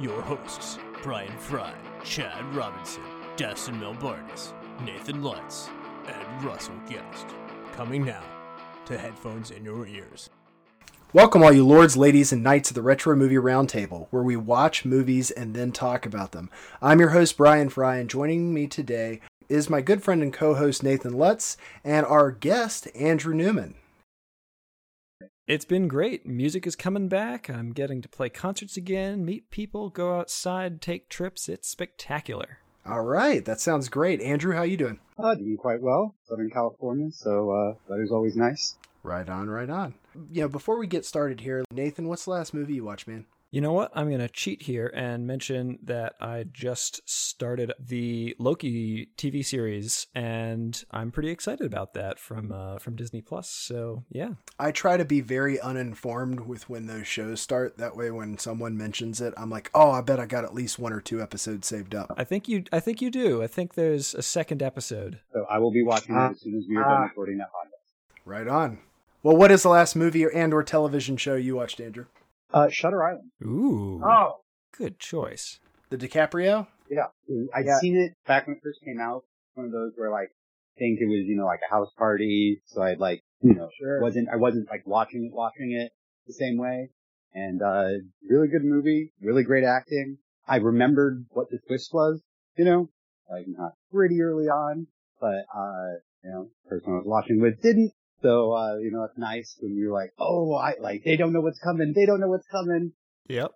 your hosts, Brian Fry, Chad Robinson, Dustin Melbardis, Nathan Lutz, and Russell Guest. Coming now to headphones in your ears. Welcome, all you lords, ladies, and knights of the Retro Movie Roundtable, where we watch movies and then talk about them. I'm your host, Brian Fry, and joining me today is my good friend and co host, Nathan Lutz, and our guest, Andrew Newman. It's been great. Music is coming back. I'm getting to play concerts again, meet people, go outside, take trips. It's spectacular. All right, that sounds great. Andrew, how you doing? Uh, doing quite well. Southern California, so uh, that is always nice. Right on, right on. You know, before we get started here, Nathan, what's the last movie you watched, man? You know what? I'm going to cheat here and mention that I just started the Loki TV series, and I'm pretty excited about that from uh, from Disney Plus. So yeah, I try to be very uninformed with when those shows start. That way, when someone mentions it, I'm like, oh, I bet I got at least one or two episodes saved up. I think you. I think you do. I think there's a second episode. So I will be watching it as soon as we are done recording that podcast. Right on. Well, what is the last movie or and or television show you watched, Andrew? Uh, Shutter Island. Ooh, Oh, good choice. The DiCaprio? yeah. I'd Yeah. seen it back when it first came out. One of those where like I think it was you know like a house party, so I'd like you know Sure. wasn't I wasn't like watching it watching it the same way. And uh, really good movie, really great acting. I remembered what the twist was, you know, like not pretty early on, but uh, you know, the person I was watching with didn't. So uh, you know, it's nice when you're like, oh, I like they don't know what's coming, they don't know what's coming. Yep.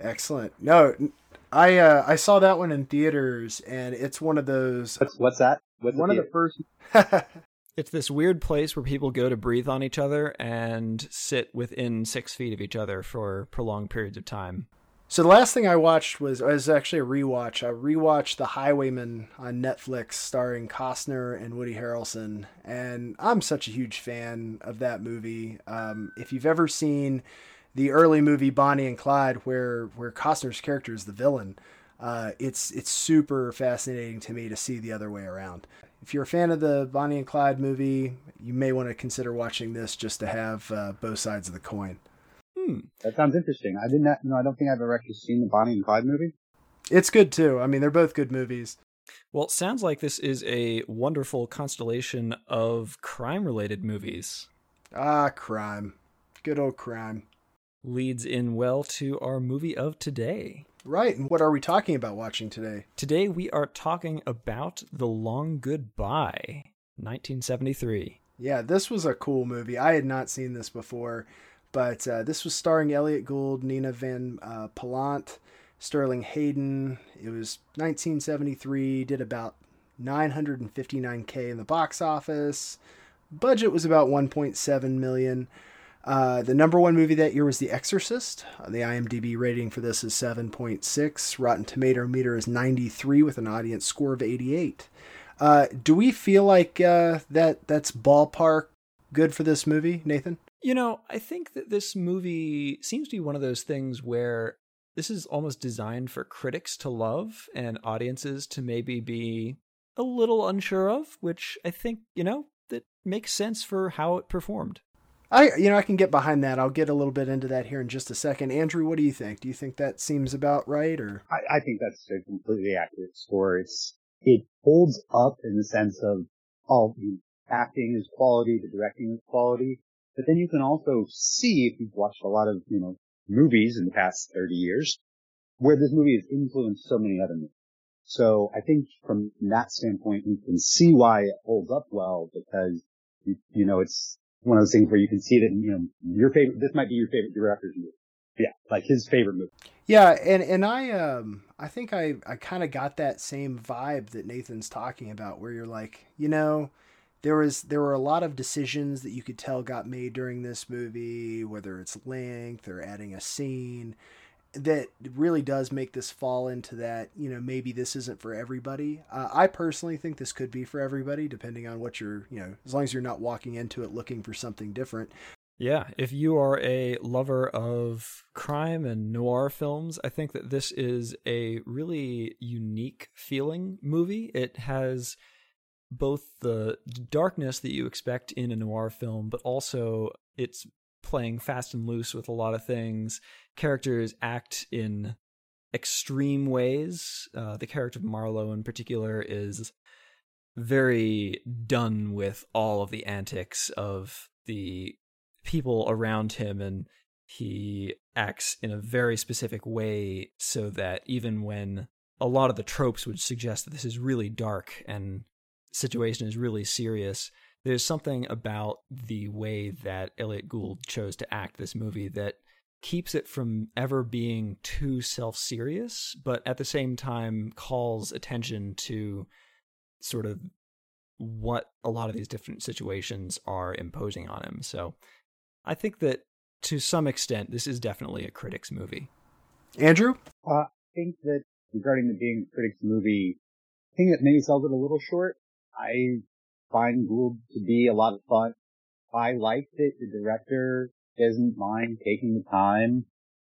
Excellent. No, n- I uh, I saw that one in theaters, and it's one of those. What's what's that? What's one of the first. It's this weird place where people go to breathe on each other and sit within six feet of each other for prolonged periods of time. So the last thing I watched was was actually a rewatch. I rewatched The Highwayman on Netflix, starring Costner and Woody Harrelson, and I'm such a huge fan of that movie. Um, if you've ever seen the early movie Bonnie and Clyde, where where Costner's character is the villain, uh, it's it's super fascinating to me to see the other way around. If you're a fan of the Bonnie and Clyde movie, you may want to consider watching this just to have uh, both sides of the coin. Hmm. That sounds interesting. I didn't. No, I don't think I've ever actually seen the Bonnie and Clyde movie. It's good too. I mean, they're both good movies. Well, it sounds like this is a wonderful constellation of crime related movies. Ah, crime. Good old crime. Leads in well to our movie of today. Right. And what are we talking about watching today? Today we are talking about The Long Goodbye, 1973. Yeah, this was a cool movie. I had not seen this before, but uh, this was starring Elliot Gould, Nina Van uh, Pallandt, Sterling Hayden. It was 1973. Did about 959k in the box office. Budget was about 1.7 million. Uh, the number one movie that year was The Exorcist. Uh, the IMDb rating for this is 7.6. Rotten Tomato meter is 93 with an audience score of 88. Uh, do we feel like uh, that that's ballpark good for this movie, Nathan? You know, I think that this movie seems to be one of those things where this is almost designed for critics to love and audiences to maybe be a little unsure of, which I think, you know, that makes sense for how it performed. I you know I can get behind that. I'll get a little bit into that here in just a second. Andrew, what do you think? Do you think that seems about right or I, I think that's a completely accurate score. It's it holds up in the sense of all the acting is quality, the directing is quality, but then you can also see if you've watched a lot of you know movies in the past thirty years where this movie has influenced so many other movies. So I think from that standpoint, you can see why it holds up well because you, you know it's one of those things where you can see that you know your favorite. This might be your favorite director's movie. Yeah, like his favorite movie. Yeah, and and I um I think I I kind of got that same vibe that Nathan's talking about where you're like, you know, there was there were a lot of decisions that you could tell got made during this movie, whether it's length or adding a scene. that really does make this fall into that you know maybe this isn't for everybody uh, i personally think this could be for everybody depending on what you're you know as long as you're not walking into it looking for something different yeah if you are a lover of crime and noir films i think that this is a really unique feeling movie it has both the darkness that you expect in a noir film but also it's playing fast and loose with a lot of things. Characters act in extreme ways. Uh, the character of Marlowe, in particular, is very done with all of the antics of the people around him, and he acts in a very specific way so that even when a lot of the tropes would suggest that this is really dark and situation is really serious there's something about the way that Elliot Gould chose to act this movie that keeps it from ever being too self-serious, but at the same time calls attention to sort of what a lot of these different situations are imposing on him. So I think that to some extent, this is definitely a critic's movie. Andrew? Uh, I think that regarding the being a critic's movie, I think that maybe sells it a little short. I find Gould to be a lot of fun. I like that the director doesn't mind taking the time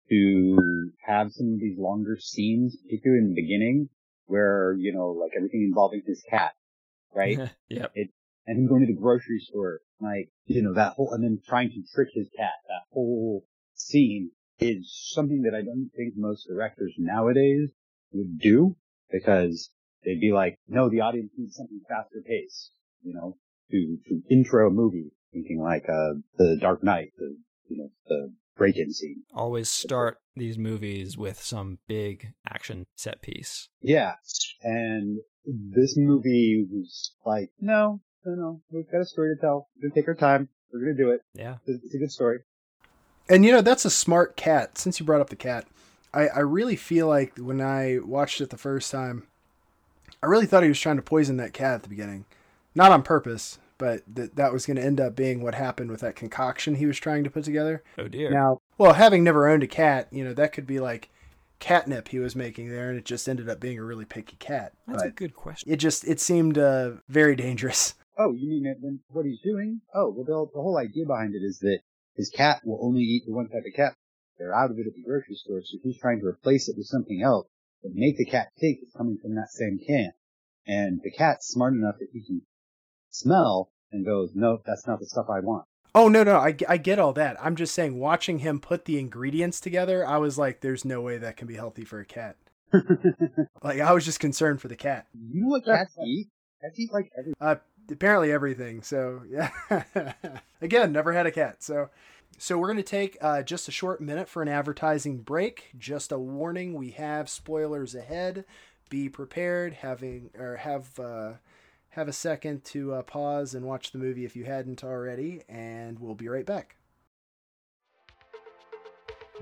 to have some of these longer scenes, particularly in the beginning, where, you know, like everything involving his cat, right? yep. It, and him going to the grocery store, like, you know, that whole, and then trying to trick his cat, that whole scene is something that I don't think most directors nowadays would do because they'd be like, no, the audience needs something faster paced you know, to, to intro a movie, thinking like, uh, the Dark Knight, the, you know, the break-in scene. Always start these movies with some big action set piece. Yeah. And this movie was like, no, no, no, we've got a story to tell. We're gonna take our time. We're gonna do it. Yeah. It's a good story. And you know, that's a smart cat. Since you brought up the cat, I, I really feel like when I watched it the first time, I really thought he was trying to poison that cat at the beginning not on purpose, but that that was going to end up being what happened with that concoction he was trying to put together. Oh dear. Now, well, having never owned a cat, you know, that could be like catnip he was making there, and it just ended up being a really picky cat. That's but a good question. It just it seemed uh, very dangerous. Oh, you mean that then what he's doing? Oh, well, the, the whole idea behind it is that his cat will only eat the one type of cat. They're out of it at the grocery store, so he's trying to replace it with something else that make the cat think it's coming from that same can. And the cat's smart enough that he can smell and goes, nope, that's not the stuff I want. Oh no no I, I get all that. I'm just saying watching him put the ingredients together, I was like, there's no way that can be healthy for a cat. like I was just concerned for the cat. You know what cats eat? Cats eat like everything. Uh, apparently everything. So yeah. Again, never had a cat. So so we're gonna take uh, just a short minute for an advertising break. Just a warning: we have spoilers ahead. Be prepared. Having or have. Uh, have a second to uh, pause and watch the movie if you hadn't already, and we'll be right back.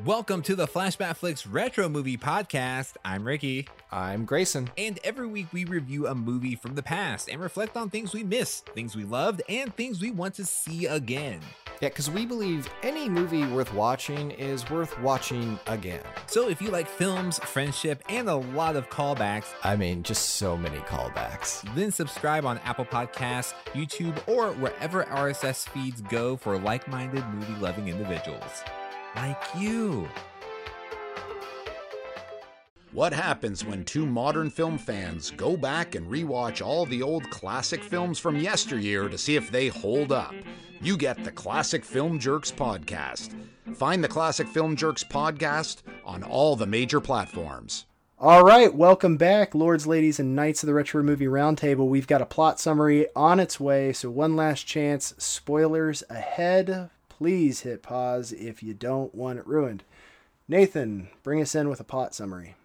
Welcome to the Flashback Flicks Retro Movie Podcast. I'm Ricky. I'm Grayson. And every week we review a movie from the past and reflect on things we missed, things we loved, and things we want to see again. Yeah, because we believe any movie worth watching is worth watching again. So if you like films, friendship, and a lot of callbacks, I mean, just so many callbacks, then subscribe on Apple Podcasts, YouTube, or wherever RSS feeds go for like minded movie loving individuals. Like you. What happens when two modern film fans go back and rewatch all the old classic films from yesteryear to see if they hold up? You get the Classic Film Jerks podcast. Find the Classic Film Jerks podcast on all the major platforms. All right, welcome back, lords, ladies, and knights of the Retro Movie Roundtable. We've got a plot summary on its way, so one last chance. Spoilers ahead. Please hit pause if you don't want it ruined. Nathan, bring us in with a plot summary.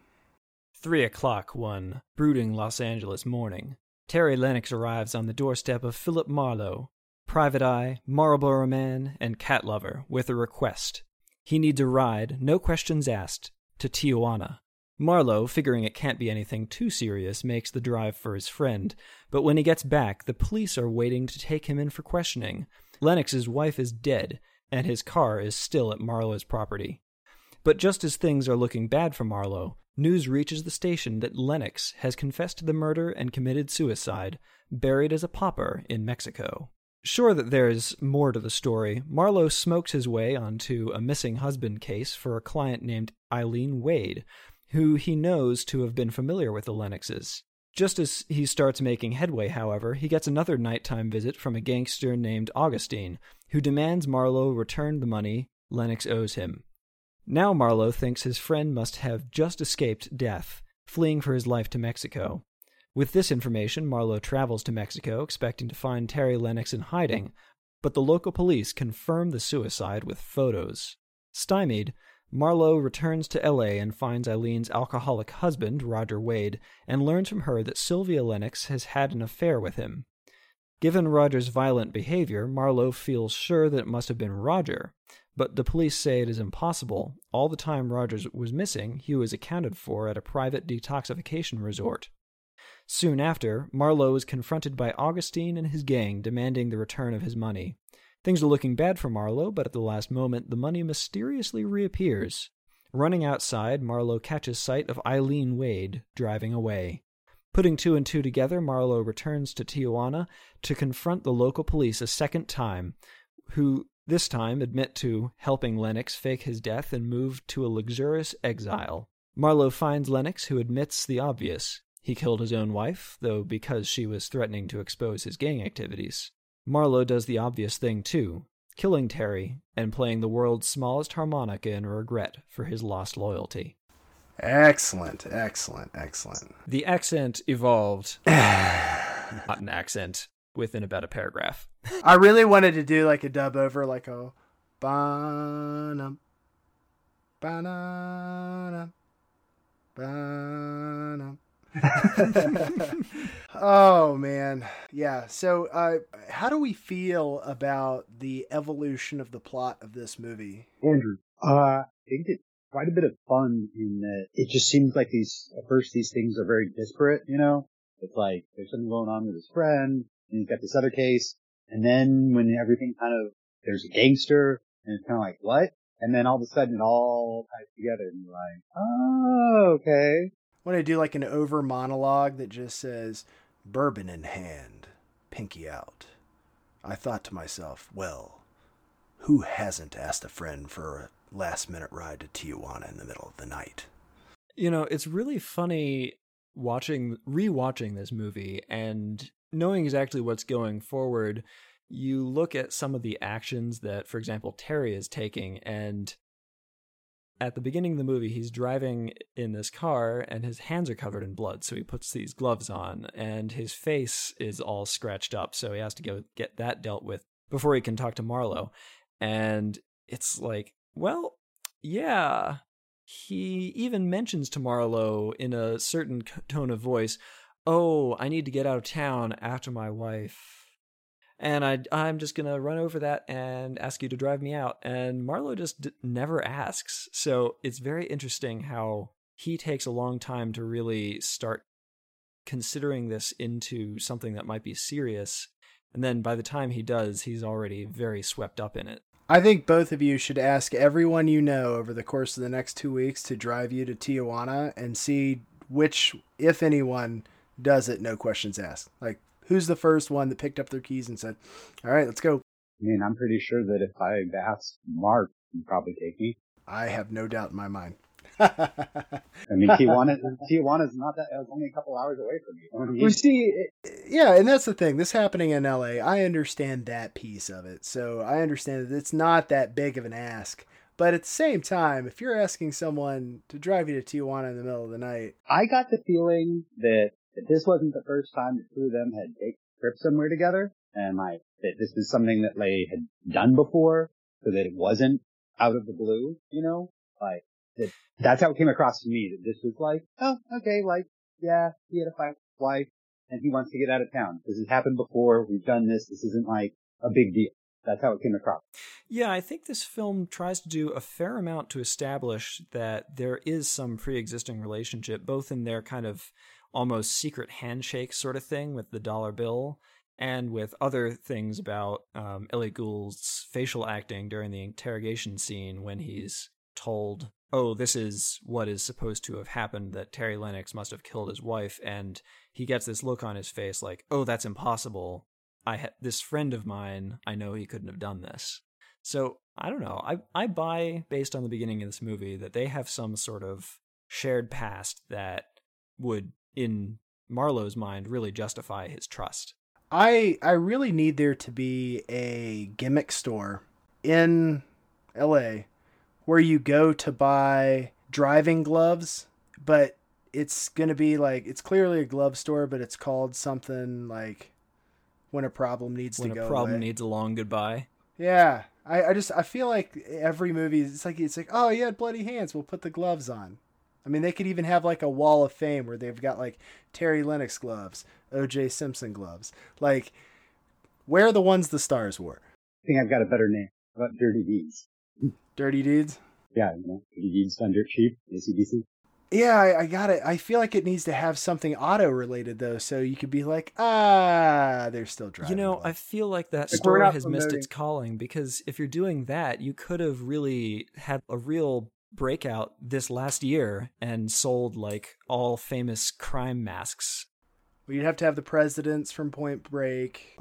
Three o'clock one brooding Los Angeles morning. Terry Lennox arrives on the doorstep of Philip Marlowe, Private Eye, Marlboro Man, and Cat Lover with a request. He needs a ride, no questions asked, to Tijuana. Marlowe, figuring it can't be anything too serious, makes the drive for his friend, but when he gets back, the police are waiting to take him in for questioning. Lennox's wife is dead, and his car is still at Marlowe's property. But just as things are looking bad for Marlowe, news reaches the station that Lennox has confessed to the murder and committed suicide, buried as a pauper in Mexico. Sure that there's more to the story, Marlowe smokes his way onto a missing husband case for a client named Eileen Wade, who he knows to have been familiar with the Lennoxes. Just as he starts making headway, however, he gets another nighttime visit from a gangster named Augustine, who demands Marlowe return the money Lennox owes him. Now Marlowe thinks his friend must have just escaped death, fleeing for his life to Mexico. With this information, Marlowe travels to Mexico, expecting to find Terry Lennox in hiding, but the local police confirm the suicide with photos. Stymied, Marlowe returns to LA and finds Eileen's alcoholic husband, Roger Wade, and learns from her that Sylvia Lennox has had an affair with him. Given Roger's violent behavior, Marlowe feels sure that it must have been Roger, but the police say it is impossible. All the time Rogers was missing, he was accounted for at a private detoxification resort. Soon after, Marlowe is confronted by Augustine and his gang demanding the return of his money. Things are looking bad for Marlowe, but at the last moment, the money mysteriously reappears. Running outside, Marlowe catches sight of Eileen Wade driving away. Putting two and two together, Marlowe returns to Tijuana to confront the local police a second time, who this time admit to helping Lennox fake his death and move to a luxurious exile. Marlowe finds Lennox, who admits the obvious. He killed his own wife, though because she was threatening to expose his gang activities. Marlowe does the obvious thing too, killing Terry and playing the world's smallest harmonica in regret for his lost loyalty. Excellent, excellent, excellent. The accent evolved. Not an accent within about a paragraph. I really wanted to do like a dub over, like a banum, banana. oh man, yeah. So, uh, how do we feel about the evolution of the plot of this movie? Andrew, uh, I think it's quite a bit of fun in that it just seems like these, at first these things are very disparate, you know? It's like, there's something going on with his friend, and he's got this other case, and then when everything kind of, there's a gangster, and it's kind of like, what? And then all of a sudden it all ties together, and you're like, oh, okay want to do like an over monologue that just says, bourbon in hand, pinky out. I thought to myself, well, who hasn't asked a friend for a last minute ride to Tijuana in the middle of the night? You know, it's really funny watching, rewatching this movie and knowing exactly what's going forward. You look at some of the actions that, for example, Terry is taking, and at the beginning of the movie, he's driving in this car and his hands are covered in blood. So he puts these gloves on and his face is all scratched up. So he has to go get that dealt with before he can talk to Marlowe. And it's like, well, yeah. He even mentions to Marlowe in a certain tone of voice, Oh, I need to get out of town after my wife and I I'm just gonna run over that and ask you to drive me out. And Marlowe just d- never asks, so it's very interesting how he takes a long time to really start considering this into something that might be serious, and then by the time he does, he's already very swept up in it. I think both of you should ask everyone you know over the course of the next two weeks to drive you to Tijuana and see which, if anyone, does it, no questions asked. Like, who's the first one that picked up their keys and said, "All right, let's go." I mean, I'm pretty sure that if I asked Mark, he'd probably take me. I have no doubt in my mind. I mean, Tijuana, Tijuana's not that. It was only a couple hours away from me. You see, yeah, and that's the thing. This happening in L.A., I understand that piece of it. So I understand that it's not that big of an ask. But at the same time, if you're asking someone to drive you to Tijuana in the middle of the night, I got the feeling that this wasn't the first time the two of them had taken trips somewhere together, and like that this was something that they had done before, so that it wasn't out of the blue, you know, like that. That's how it came across to me that this was like, oh, okay, like yeah, he had a wife, and he wants to get out of town. This has happened before. We've done this. This isn't like a big deal. That's how it came across. Yeah, I think this film tries to do a fair amount to establish that there is some pre existing relationship, both in their kind of almost secret handshake sort of thing with the dollar bill and with other things about um, Elliot Gould's facial acting during the interrogation scene when he's told oh, this is what is supposed to have happened, that Terry Lennox must have killed his wife, and he gets this look on his face like, oh, that's impossible. I ha- this friend of mine, I know he couldn't have done this. So I don't know. I I buy based on the beginning of this movie that they have some sort of shared past that would, in Marlowe's mind, really justify his trust. I I really need there to be a gimmick store in LA where you go to buy driving gloves, but it's going to be like it's clearly a glove store, but it's called something like when a problem needs when to go When a problem away. needs a long goodbye. Yeah, I, I just I feel like every movie it's like it's like oh you had bloody hands, we'll put the gloves on. I mean they could even have like a wall of fame where they've got like Terry Lennox gloves, O.J. Simpson gloves. Like, where are the ones the stars wore? I think I've got a better name. How about Dirty Deeds? Dirty Deeds. Yeah, you know, Dirty Deeds done dirt cheap. ACDC. Yeah, I, I got it. I feel like it needs to have something auto related though, so you could be like, ah, they're still driving. You know, I feel like that Like, we're store has missed its calling because if you're doing that, you could have really had a real breakout this last year and sold like all famous crime masks. Well, you'd have to have the presidents from Point Break.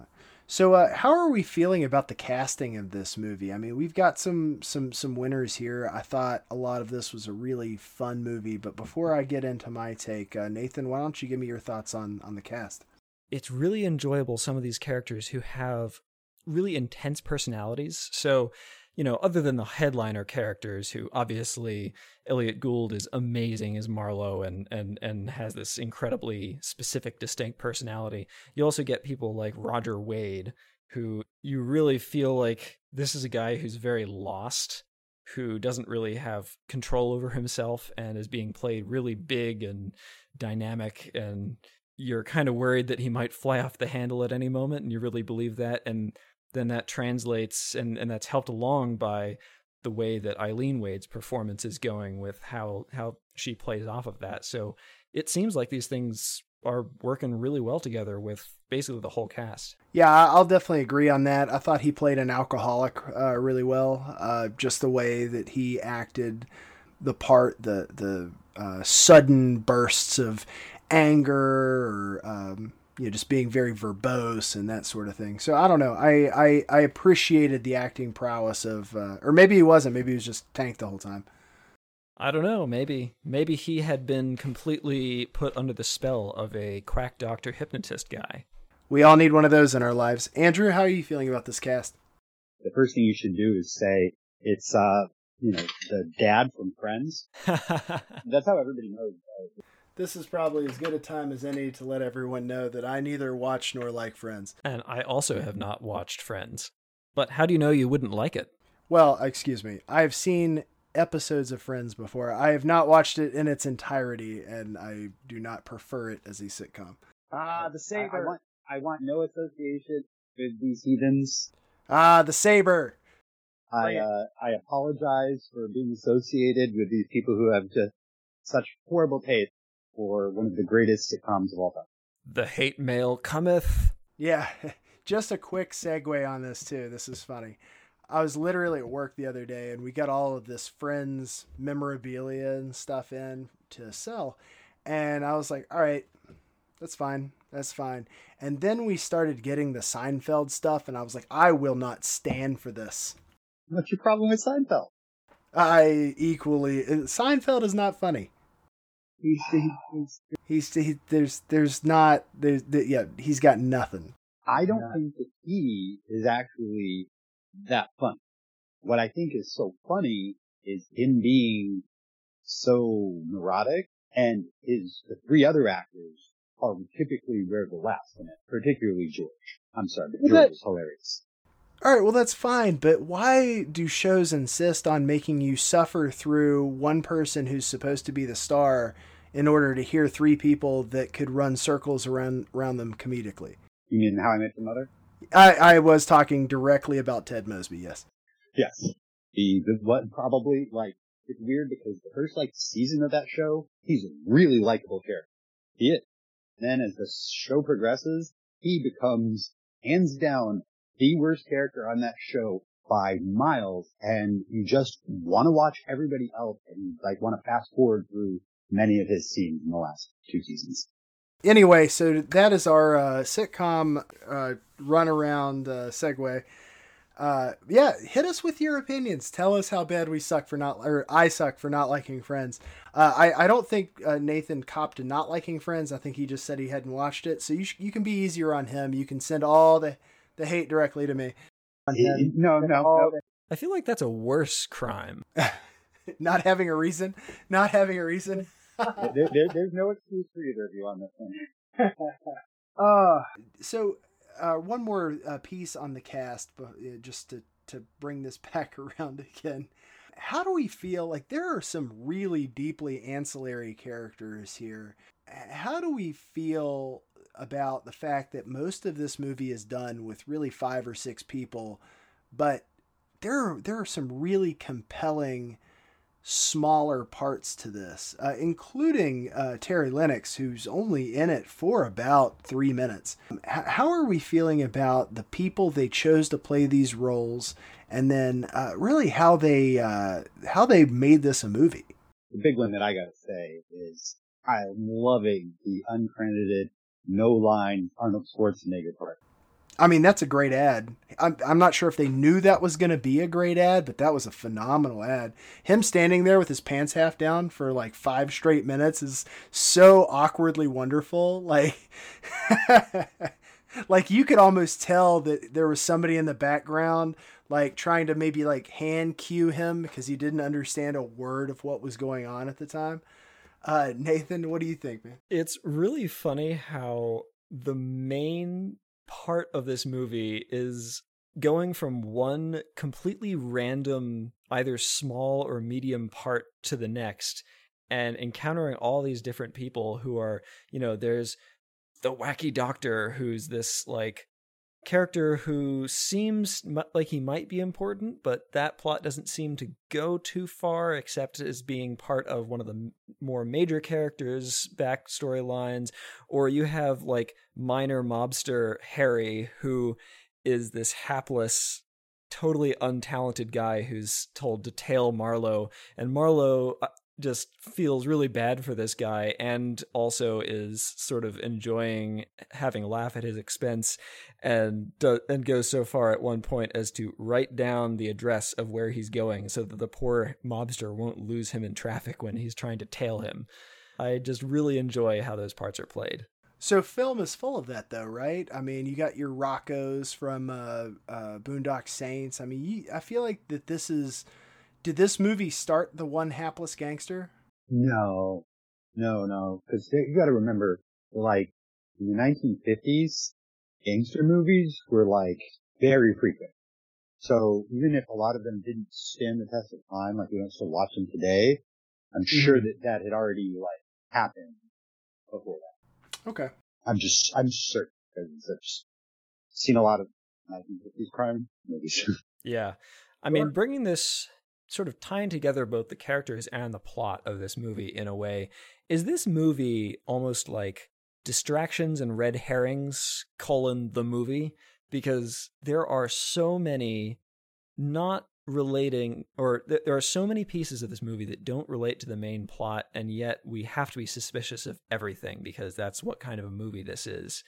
So, uh, how are we feeling about the casting of this movie? I mean, we've got some some some winners here. I thought a lot of this was a really fun movie, but before I get into my take, uh, Nathan, why don't you give me your thoughts on on the cast? It's really enjoyable some of these characters who have really intense personalities. So, you know, other than the headliner characters who obviously Elliot Gould is amazing as Marlowe and and and has this incredibly specific distinct personality. You also get people like Roger Wade who you really feel like this is a guy who's very lost who doesn't really have control over himself and is being played really big and dynamic and you're kind of worried that he might fly off the handle at any moment and you really believe that and then that translates and and that's helped along by the way that Eileen Wade's performance is going with how how she plays off of that. So it seems like these things are working really well together with basically the whole cast. Yeah, I'll definitely agree on that. I thought he played an alcoholic uh, really well. Uh, just the way that he acted, the part, the the uh, sudden bursts of anger, or um, you know, just being very verbose and that sort of thing. So I don't know. I I, I appreciated the acting prowess of, uh, or maybe he wasn't. Maybe he was just tanked the whole time. I don't know, maybe maybe he had been completely put under the spell of a quack doctor hypnotist guy. We all need one of those in our lives. Andrew, how are you feeling about this cast? The first thing you should do is say it's uh, you know, the dad from Friends. That's how everybody knows. uh, This is probably as good a time as any to let everyone know that I neither watch nor like Friends. and I also have not watched Friends. But how do you know you wouldn't like it? Well, excuse me. I've seen episodes of Friends before. I have not watched it in its entirety, and I do not prefer it as a sitcom. Ah, the saber. I, I want, I want no association with these heathens. Ah, the saber. I uh, I apologize for being associated with these people who have just such horrible taste for one of the greatest sitcoms of all time. The hate mail cometh. Yeah, just a quick segue on this too. This is funny. I was literally at work the other day and we got all of this Friends memorabilia and stuff in to sell. And I was like, all right, that's fine. That's fine. And then we started getting the Seinfeld stuff and I was like, I will not stand for this. What's your problem with Seinfeld? I equally Seinfeld is not funny. He's, he's, He's he, there's there's not there's yeah he's got nothing. I don't think that he is actually that funny. What I think is so funny is him being so neurotic and his, the three other actors are typically wear the last in it, particularly George. I'm sorry, but George is hilarious. All right, well that's fine, but why do shows insist on making you suffer through one person who's supposed to be the star in order to hear three people that could run circles around around them comedically? You mean How I Met Your Mother? I, I was talking directly about Ted Mosby, yes. Yes. The, the what probably like it's weird because the first like season of that show, he's a really likable character. He is. Then as the show progresses, he becomes hands down the worst character on that show by miles and you just want to watch everybody else and you like want to fast forward through many of his scenes in the last two seasons. Anyway, so that is our uh, sitcom uh, run around uh, segue. Uh, yeah, hit us with your opinions. Tell us how bad we suck for not, or I suck for not liking Friends. Uh, I I don't think uh, Nathan copped to not liking Friends. I think he just said he hadn't watched it. So you sh- you can be easier on him. You can send all the the hate directly to me. No, no, no. I feel like that's a worse crime. not having a reason. Not having a reason. there, there, there's no excuse for either of you on this one. Uh, so uh, one more uh, piece on the cast, but uh, just to to bring this back around again. How do we feel like there are some really deeply ancillary characters here? How do we feel about the fact that most of this movie is done with really five or six people, but there are, there are some really compelling smaller parts to this, uh, including uh, Terry Lennox, who's only in it for about three minutes. H- how are we feeling about the people they chose to play these roles, and then uh, really how they uh, how they made this a movie? The big one that I gotta say is I'm loving the uncredited, no line Arnold Schwarzenegger part. I mean, that's a great ad. I'm, I'm not sure if they knew that was going to be a great ad, but that was a phenomenal ad. Him standing there with his pants half down for like five straight minutes is so awkwardly wonderful. Like, like you could almost tell that there was somebody in the background, like trying to maybe like hand cue him because he didn't understand a word of what was going on at the time. Uh, Nathan, what do you think, man? It's really funny how the main part of this movie is going from one completely random, either small or medium part to the next and encountering all these different people who are, you know, there's the wacky doctor who's this like character who seems like he might be important, but that plot doesn't seem to go too far, except as being part of one of the more major characters' backstory lines. Or you have like minor mobster Harry, who is this hapless, totally untalented guy who's told to tail Marlowe, and Marlowe uh, just feels really bad for this guy and also is sort of enjoying having a laugh at his expense and and goes so far at one point as to write down the address of where he's going so that the poor mobster won't lose him in traffic when he's trying to tail him. I just really enjoy how those parts are played. So film is full of that, though, right? I mean, you got your Roccos from uh, uh, Boondock Saints. I mean, you, I feel like that this is did this movie start the one hapless gangster? No, no, no. Because you got to remember, like in the 1950s, gangster movies were like very frequent. So even if a lot of them didn't stand the test of time, like we don't still watch them today, I'm mm-hmm. sure that that had already like happened before that. Okay. I'm just, I'm certain because I've seen a lot of 1950s crime movies. yeah. I mean, bringing this sort of tying together both the characters and the plot of this movie in a way. Is this movie almost like distractions and red herrings colon the movie? Because there are so many not relating or th- there are so many pieces of this movie that don't relate to the main plot and yet we have to be suspicious of everything because that's what kind of a movie this is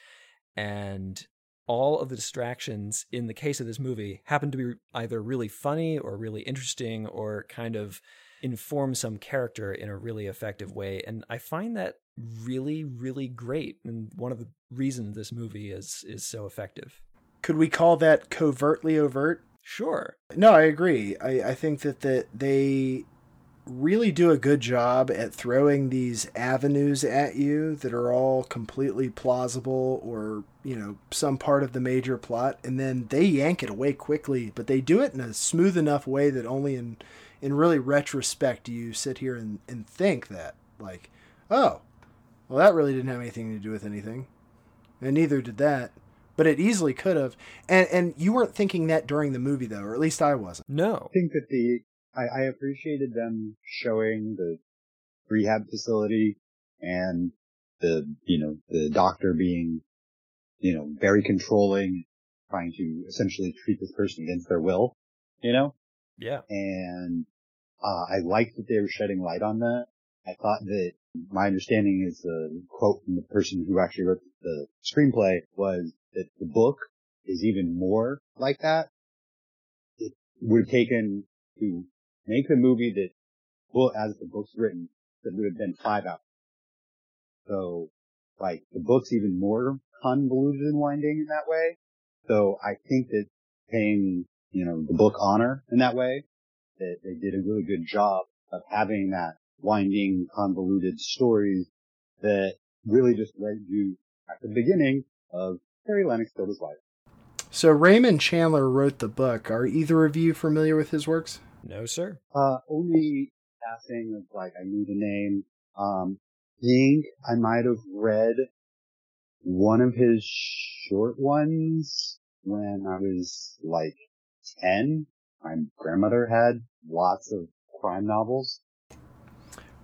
and all of the distractions in the case of this movie happen to be either really funny or really interesting or kind of inform some character in a really effective way. And I find that really, really great. And one of the reasons this movie is is so effective. Could we call that covertly overt? Sure. No, I agree. I, I think that, that they really do a good job at throwing these avenues at you that are all completely plausible or you know some part of the major plot and then they yank it away quickly but they do it in a smooth enough way that only in in really retrospect do you sit here and, and think that like oh well that really didn't have anything to do with anything. And neither did that but it easily could have. And and you weren't thinking that during the movie though or at least i wasn't. No. I think that the I, I appreciated them showing the rehab facility and the, you know, the doctor being, you know, very controlling, trying to essentially treat this person against their will. you know? Yeah. And, uh, I liked that they were shedding light on that. I thought that my understanding is the quote from the person who actually wrote the screenplay was that the book is even more like that. It would have taken to make the movie that, well, as the book's written, that would have been five hours. So, like, the book's even more convoluted and winding in that way. So I think that paying, you know, the book honor in that way, that they did a really good job of having that winding, convoluted stories that really just led you at the beginning of Harry Lennox killed his wife. So Raymond Chandler wrote the book. Are either of you familiar with his works? No, sir. Uh, only passing of like, I knew the name. Um, think I might have read one of his short ones when I was like 10. My grandmother had lots of crime novels.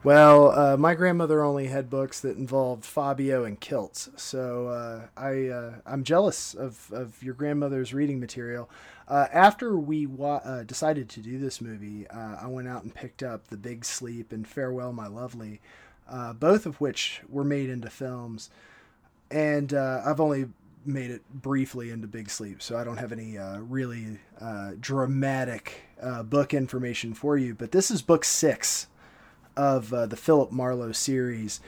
Well, uh, my grandmother only had books that involved Fabio and kilts, so uh, I uh, I'm jealous of, of your grandmother's reading material. Uh, after we wa- uh, decided to do this movie, uh, I went out and picked up The Big Sleep and Farewell, My Lovely, both of which were made into films, and I've only made it briefly into Big Sleep, so I don't have any really dramatic book information for you. But this is book six of uh, the Philip Marlowe series.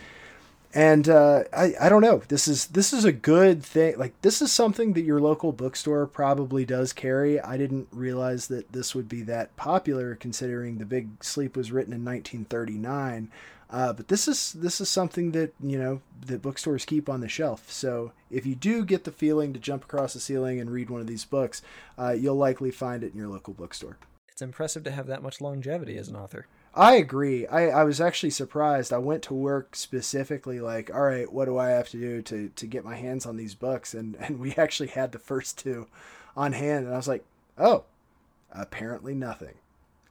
And uh, I, I don't know. This is this is a good thing. Like this is something that your local bookstore probably does carry. I didn't realize that this would be that popular, considering The Big Sleep was written in 1939. Uh, but this is this is something that you know that bookstores keep on the shelf. So if you do get the feeling to jump across the ceiling and read one of these books, uh, you'll likely find it in your local bookstore. It's impressive to have that much longevity as an author. I agree. I, I was actually surprised. I went to work specifically like, all right, what do I have to do to, to get my hands on these books? And, and we actually had the first two on hand. And I was like, oh, apparently nothing.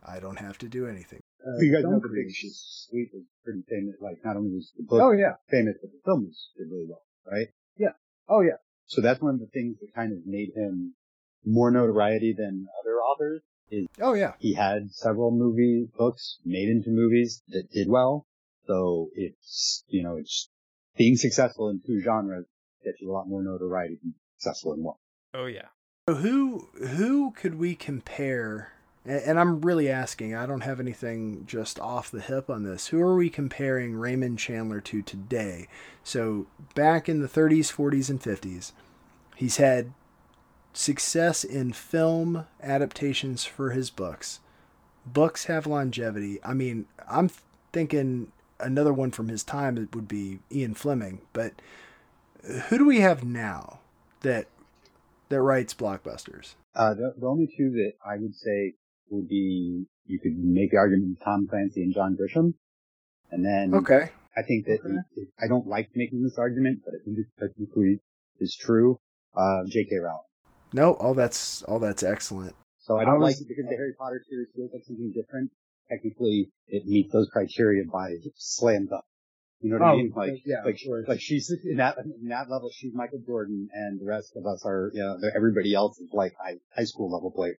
I don't have to do anything. Uh, you guys know the Big Sleep is pretty famous. Like, not only was the book oh, yeah. famous, but the film was did really well, right? Yeah. Oh, yeah. So that's one of the things that kind of made him more notoriety than other authors is oh yeah. he had several movie books made into movies that did well. So it's you know it's being successful in two genres gets you a lot more notoriety than successful in one. Oh yeah. So who who could we compare? And I'm really asking, I don't have anything just off the hip on this. Who are we comparing Raymond Chandler to today? So, back in the 30s, 40s, and 50s, he's had success in film adaptations for his books. Books have longevity. I mean, I'm thinking another one from his time it would be Ian Fleming, but who do we have now that that writes blockbusters? Uh, the, the only two that I would say would be you could make the argument Tom Clancy and John Grisham, and then okay, I think that okay. I don't like making this argument, but I think it technically is true. Uh, J.K. Rowling. No, all that's all that's excellent. So I don't I like it because the Harry Potter series feels like something different. Technically, it meets those criteria by slam dunk. You know what oh, I mean? Like, yeah, like, sure. like she's in that in that level. She's Michael Jordan, and the rest of us are, you know, everybody else is like high, high school level player.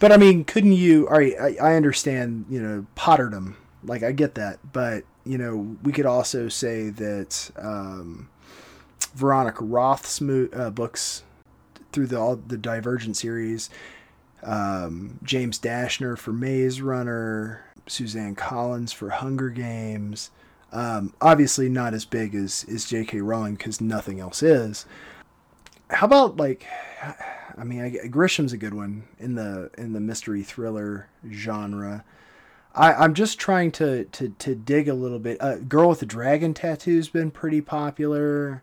But I mean, couldn't you? All right, I, I understand, you know, Potterdom. Like I get that, but you know, we could also say that um, Veronica Roth's mo- uh, books through the all the Divergent series. Um, James Dashner for Maze Runner, Suzanne Collins for Hunger Games. Um, obviously, not as big as is J.K. Rowling because nothing else is. How about like, I mean, I, Grisham's a good one in the in the mystery thriller genre. I, I'm just trying to, to, to dig a little bit. Uh, Girl with the Dragon Tattoo's been pretty popular.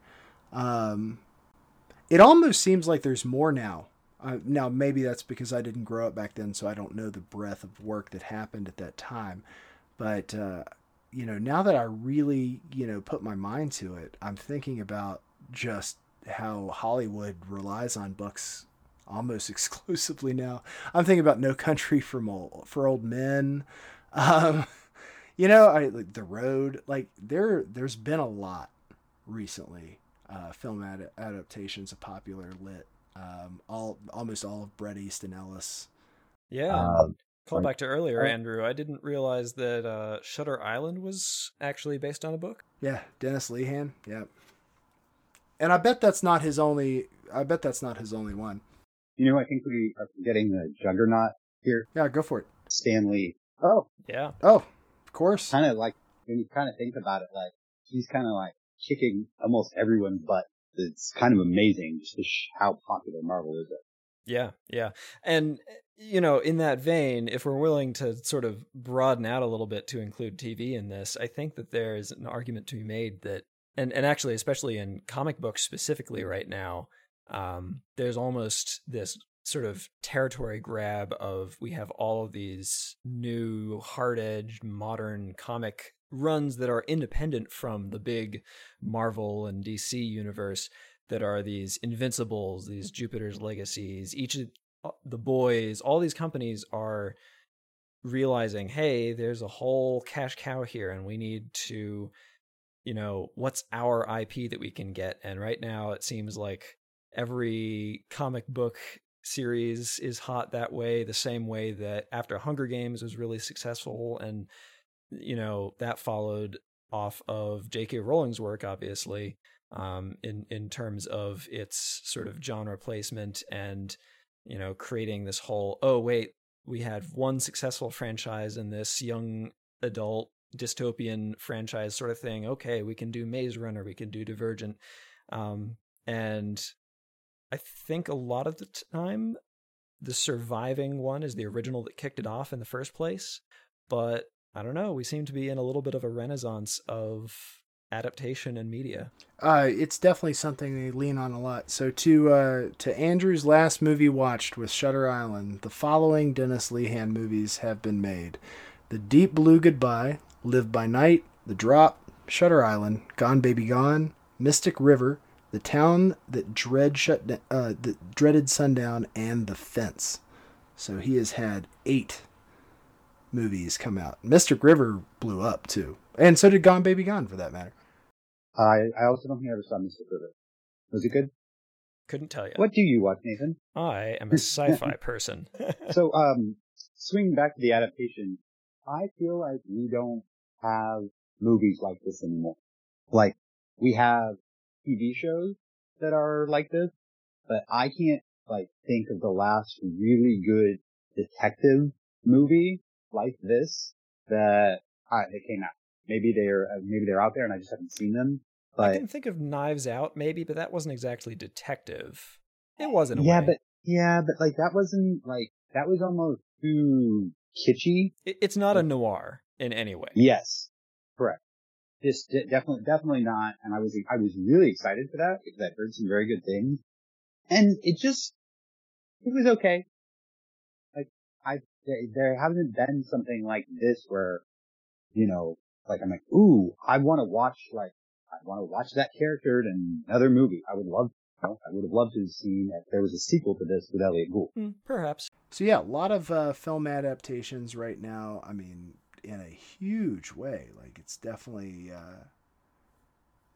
Um, it almost seems like there's more now. Uh, now, maybe that's because I didn't grow up back then, so I don't know the breadth of work that happened at that time. But, uh, you know, now that I really, you know, put my mind to it, I'm thinking about just how Hollywood relies on books almost exclusively now. I'm thinking about No Country for Old, for Old Men. Um, you know, I like The Road. Like there, there's been a lot recently uh, film ad- adaptations of popular lit. Um, all almost all of Bret Easton Ellis Yeah. Um, Call back to earlier, Andrew. I didn't realize that uh, Shutter Island was actually based on a book. Yeah, Dennis Lehane. Yeah. And I bet that's not his only. I bet that's not his only one. You know, I think we are getting the juggernaut here. Yeah, go for it. Stanley. Oh, Yeah. Oh, of course. kind of like when you kind of think about it, like he's kind of like kicking almost everyone's butt. It's kind of amazing just how popular Marvel is. Yeah, yeah. And you know, in that vein, if we're willing to sort of broaden out a little bit to include TV in this, I think that there is an argument to be made that and and actually especially in comic books specifically right now, um, there's almost this sort of territory grab of we have all of these new hard-edged modern comic runs that are independent from the big Marvel and DC universe that are these Invincibles, these Jupiter's Legacies, each of uh, the boys, all these companies are realizing, hey, there's a whole cash cow here, and we need to, you know, what's our IP that we can get? And right now, it seems like every comic book series is hot that way, the same way that after Hunger Games was really successful, and you know that followed off of J.K. Rowling's work, obviously um, in in terms of its sort of genre placement and you know creating this whole oh wait we had one successful franchise in this young adult dystopian franchise sort of thing okay we can do Maze Runner we can do Divergent um, and I think a lot of the time the surviving one is the original that kicked it off in the first place but I don't know we seem to be in a little bit of a renaissance of adaptation and media Uh, it's definitely something they lean on a lot. So to uh, to Andrew's last movie watched with Shutter Island, the following Dennis Lehane movies have been made: The Deep Blue Goodbye, Live by Night, The Drop, Shutter Island, Gone Baby Gone, Mystic River, The Town That Dread Shut uh, that Dreaded Sundown, and The Fence. So he has had eight movies come out. Mystic River blew up too, and so did Gone Baby Gone for that matter. I I also don't think I ever saw Mystic River. Was it good? couldn't tell you What do you watch, Nathan? I am a sci-fi person. so, um, swinging back to the adaptation, I feel like we don't have movies like this anymore. Like, we have TV shows that are like this, but I can't, like, think of the last really good detective movie like this that, uh, that came out. Maybe they're, uh, maybe they're out there and I just haven't seen them, But I can think of Knives Out, maybe, but that wasn't exactly detective. It wasn't. yeah, but, yeah, but like, that wasn't, like, that was almost too kitschy. it, it's not a noir in any way. Yes, correct. This de- definitely, definitely not. And I was, I was really excited for that because I heard some very good things. And it just, it was okay. Like, I, there- there hasn't been something like this where, you know, like I'm like, ooh, I want to watch, like, I want to watch that character in another movie. I would love, you know, I would have loved to have seen if there was a sequel to this with Elliott Gould. Hmm, perhaps. So yeah, a lot of uh, film adaptations right now. I mean, in a huge way. Like it's definitely uh,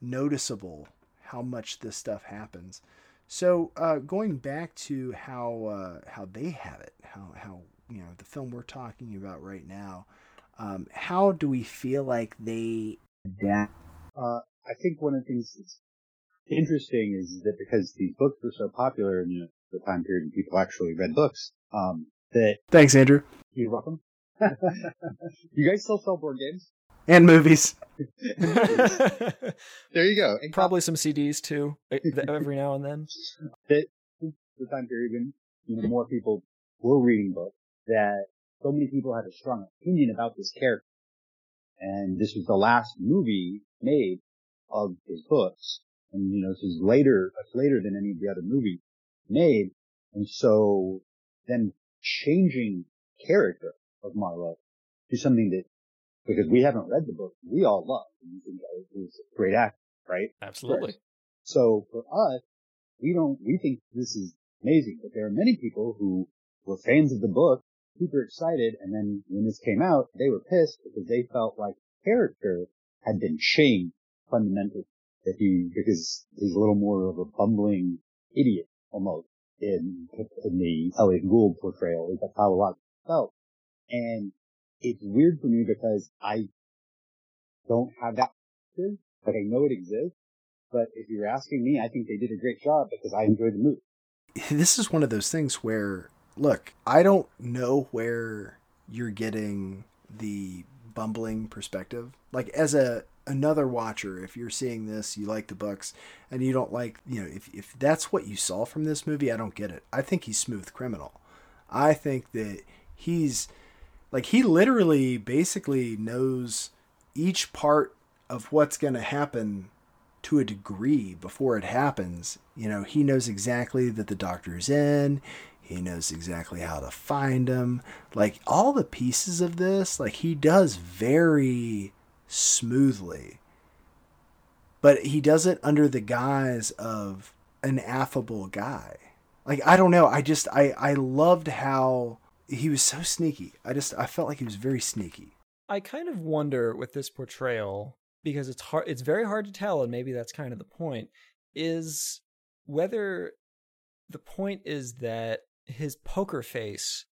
noticeable how much this stuff happens. So uh, going back to how uh, how they have it, how how you know the film we're talking about right now. Um, how do we feel like they adapt? Uh, I think one of the things that's interesting is that because these books were so popular in the time period when people actually read books, um, that Thanks, Andrew, you're welcome. you guys still sell board games? and movies. There you go. And Probably some CDs too, every now and then. that the time period when you know more people were reading books that so many people had a strong opinion about this character. And this was the last movie made of his books. And you know, this is later, much later than any of the other movies made. And so then changing character of Marlowe to something that, because we haven't read the book, we all love. And think oh, that it was a great actor, right? Absolutely. So for us, we don't, we think this is amazing, but there are many people who were fans of the book, super excited, and then when this came out, they were pissed because they felt like the character had been changed fundamentally. He, because he's a little more of a bumbling idiot almost in, in the Elliott Gould portrayal is that's how a lot felt. And it's weird for me because I don't have that, like I know it exists, but if you're asking me, I think they did a great job because I enjoyed the movie. This is one of those things where, look, I don't know where you're getting the bumbling perspective. Like as a another watcher, if you're seeing this, you like the books, and you don't like, you know, if if that's what you saw from this movie, I don't get it. I think he's smooth criminal. I think that he's like he literally basically knows each part of what's going to happen to a degree before it happens. You know, he knows exactly that the doctor's in. He knows exactly how to find him. Like all the pieces of this, like he does very smoothly. But he does it under the guise of an affable guy. Like I don't know, I just I I loved how he was so sneaky. I just I felt like he was very sneaky. I kind of wonder with this portrayal because it's hard it's very hard to tell and maybe that's kind of the point is whether the point is that his poker face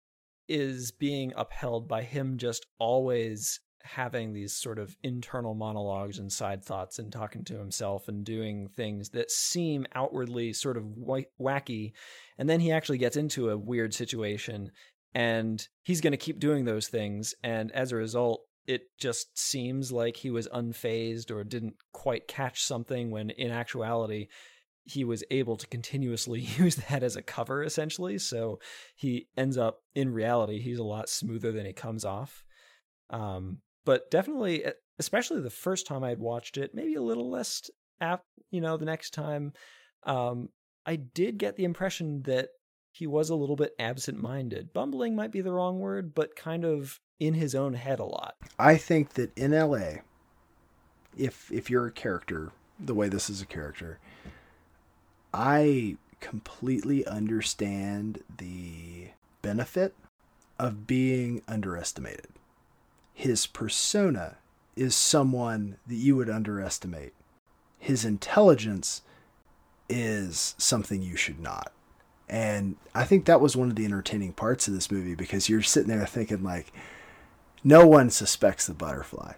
is being upheld by him just always having these sort of internal monologues and side thoughts and talking to himself and doing things that seem outwardly sort of wacky. And then he actually gets into a weird situation and he's going to keep doing those things. And as a result it just seems like he was unfazed or didn't quite catch something when in actuality he was able to continuously use that as a cover essentially so he ends up in reality he's a lot smoother than he comes off um, but definitely especially the first time i'd watched it maybe a little less apt you know the next time um, i did get the impression that he was a little bit absent-minded. Bumbling might be the wrong word but kind of in his own head a lot. I think that in la if if you're a character the way this is a character I completely understand the benefit of being underestimated. His persona is someone that you would underestimate. His intelligence is something you should not. And I think that was one of the entertaining parts of this movie because you're sitting there thinking like no one suspects the butterfly.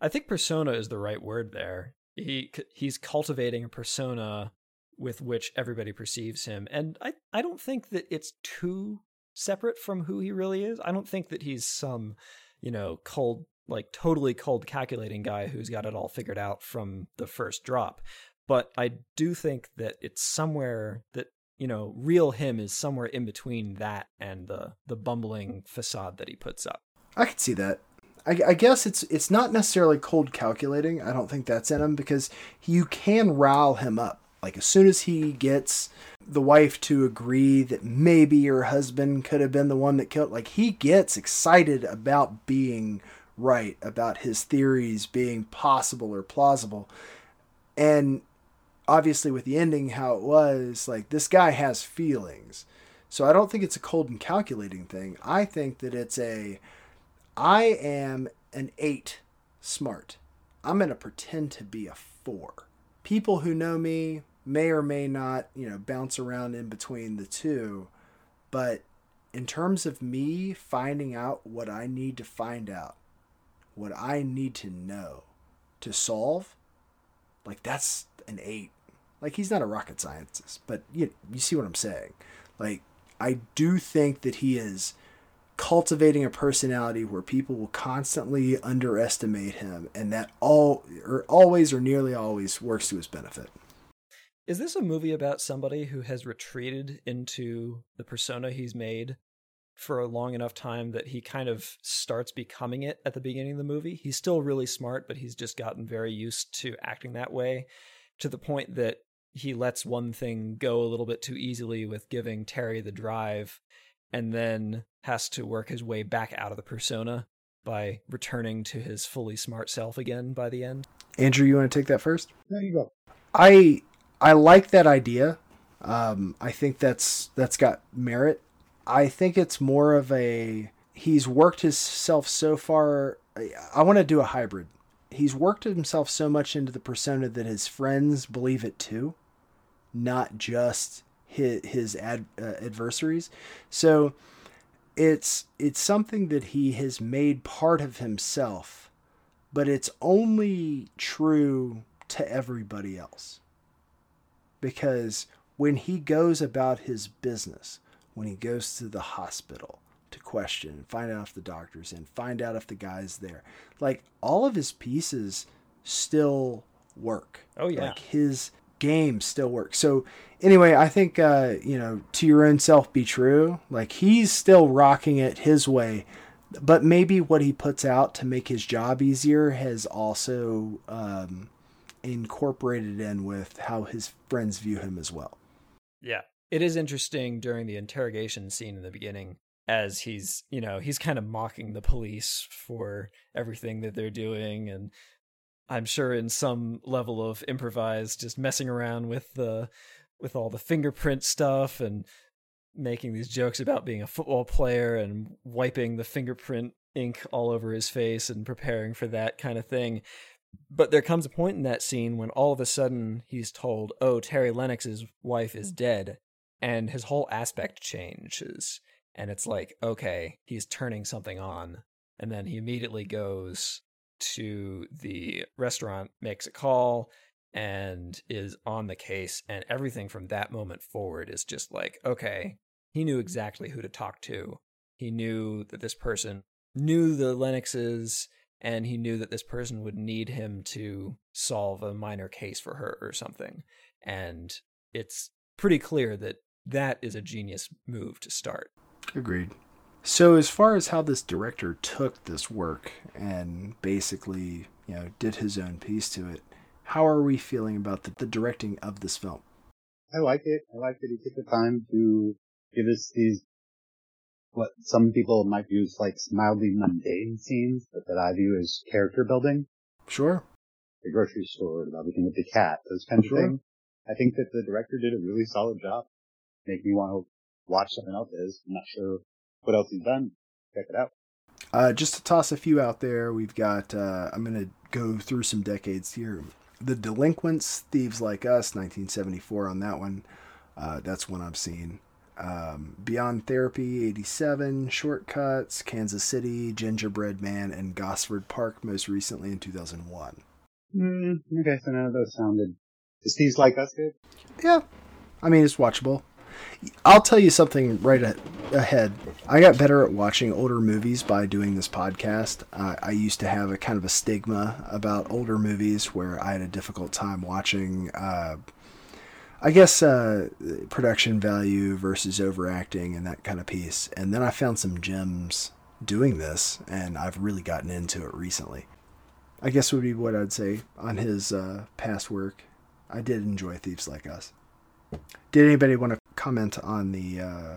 I think persona is the right word there. He he's cultivating a persona with which everybody perceives him. And I, I don't think that it's too separate from who he really is. I don't think that he's some, you know, cold, like totally cold calculating guy who's got it all figured out from the first drop. But I do think that it's somewhere that, you know, real him is somewhere in between that and the the bumbling facade that he puts up. I could see that. I, I, guess it's it's not necessarily cold calculating. I don't think that's in him because you can rile him up like as soon as he gets the wife to agree that maybe her husband could have been the one that killed like he gets excited about being right about his theories being possible or plausible. And obviously with the ending how it was like this guy has feelings. So i don't think it's a cold and calculating thing. I think that it's a i am an 8 smart. I'm going to pretend to be a 4 people who know me may or may not, you know, bounce around in between the two. But in terms of me finding out what I need to find out, what I need to know to solve, like that's an eight. Like he's not a rocket scientist, but you, you see what I'm saying. Like I do think that he is cultivating a personality where people will constantly underestimate him and that all or always or nearly always works to his benefit. Is this a movie about somebody who has retreated into the persona he's made for a long enough time that he kind of starts becoming it at the beginning of the movie? He's still really smart, but he's just gotten very used to acting that way to the point that he lets one thing go a little bit too easily with giving Terry the drive and then has to work his way back out of the persona by returning to his fully smart self again by the end. Andrew, you want to take that first? There you go. I I like that idea. Um, I think that's that's got merit. I think it's more of a he's worked himself so far. I want to do a hybrid. He's worked himself so much into the persona that his friends believe it too, not just his, his ad, uh, adversaries. So it's it's something that he has made part of himself, but it's only true to everybody else. Because when he goes about his business, when he goes to the hospital to question, and find out if the doctor's in, find out if the guy's there, like all of his pieces still work. Oh, yeah. Like his game still works. So anyway, I think uh, you know, to your own self be true. Like he's still rocking it his way, but maybe what he puts out to make his job easier has also um, incorporated in with how his friends view him as well. Yeah. It is interesting during the interrogation scene in the beginning as he's, you know, he's kind of mocking the police for everything that they're doing and I'm sure in some level of improvised just messing around with the with all the fingerprint stuff and making these jokes about being a football player and wiping the fingerprint ink all over his face and preparing for that kind of thing. But there comes a point in that scene when all of a sudden he's told, "Oh, Terry Lennox's wife is dead." And his whole aspect changes. And it's like, okay, he's turning something on. And then he immediately goes to the restaurant, makes a call, and is on the case. And everything from that moment forward is just like, okay, he knew exactly who to talk to. He knew that this person knew the Lennoxes, and he knew that this person would need him to solve a minor case for her or something. And it's pretty clear that that is a genius move to start. Agreed. So, as far as how this director took this work and basically, you know, did his own piece to it, how are we feeling about the, the directing of this film? I like it. I like that he took the time to give us these, what some people might view as like mildly mundane scenes, but that I view as character building. Sure. The grocery store, the looking with the cat, those kinds Sure. of things. I think that the director did a really solid job. Make me want to watch something else. Is I'm not sure what else he's done. Check it out. Uh, just to toss a few out there, we've got, uh, I'm going to go through some decades here. The Delinquents, Thieves Like Us, 1974 on that one. Uh, that's one I've seen. Um, Beyond Therapy, 87, Shortcuts, Kansas City, Gingerbread Man, and Gosford Park, most recently in 2001. Hmm. Okay, so none of those sounded. Is Thieves Like Us good? Yeah, I mean, it's watchable. I'll tell you something right a- ahead. I got better at watching older movies by doing this podcast. Uh, I used to have a kind of a stigma about older movies where I had a difficult time watching, uh, I guess, uh, production value versus overacting and that kind of piece. And then I found some gems doing this, and I've really gotten into it recently. I guess would be what I'd say on his uh, past work. I did enjoy Thieves Like Us. Did anybody want to comment on the uh,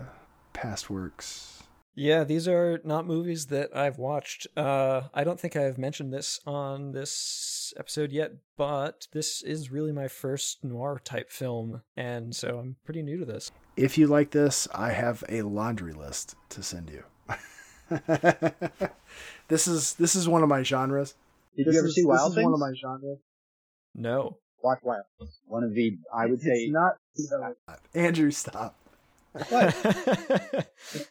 past works? Yeah, these are not movies that I've watched. Uh, I don't think I've mentioned this on this episode yet, but this is really my first noir type film, and so I'm pretty new to this. If you like this, I have a laundry list to send you. this is this is one of my genres. Did this you ever is, see this Wild is Things? one of my genres. No. Watch Wild. One of the, I would say, it's not. Andrew, stop.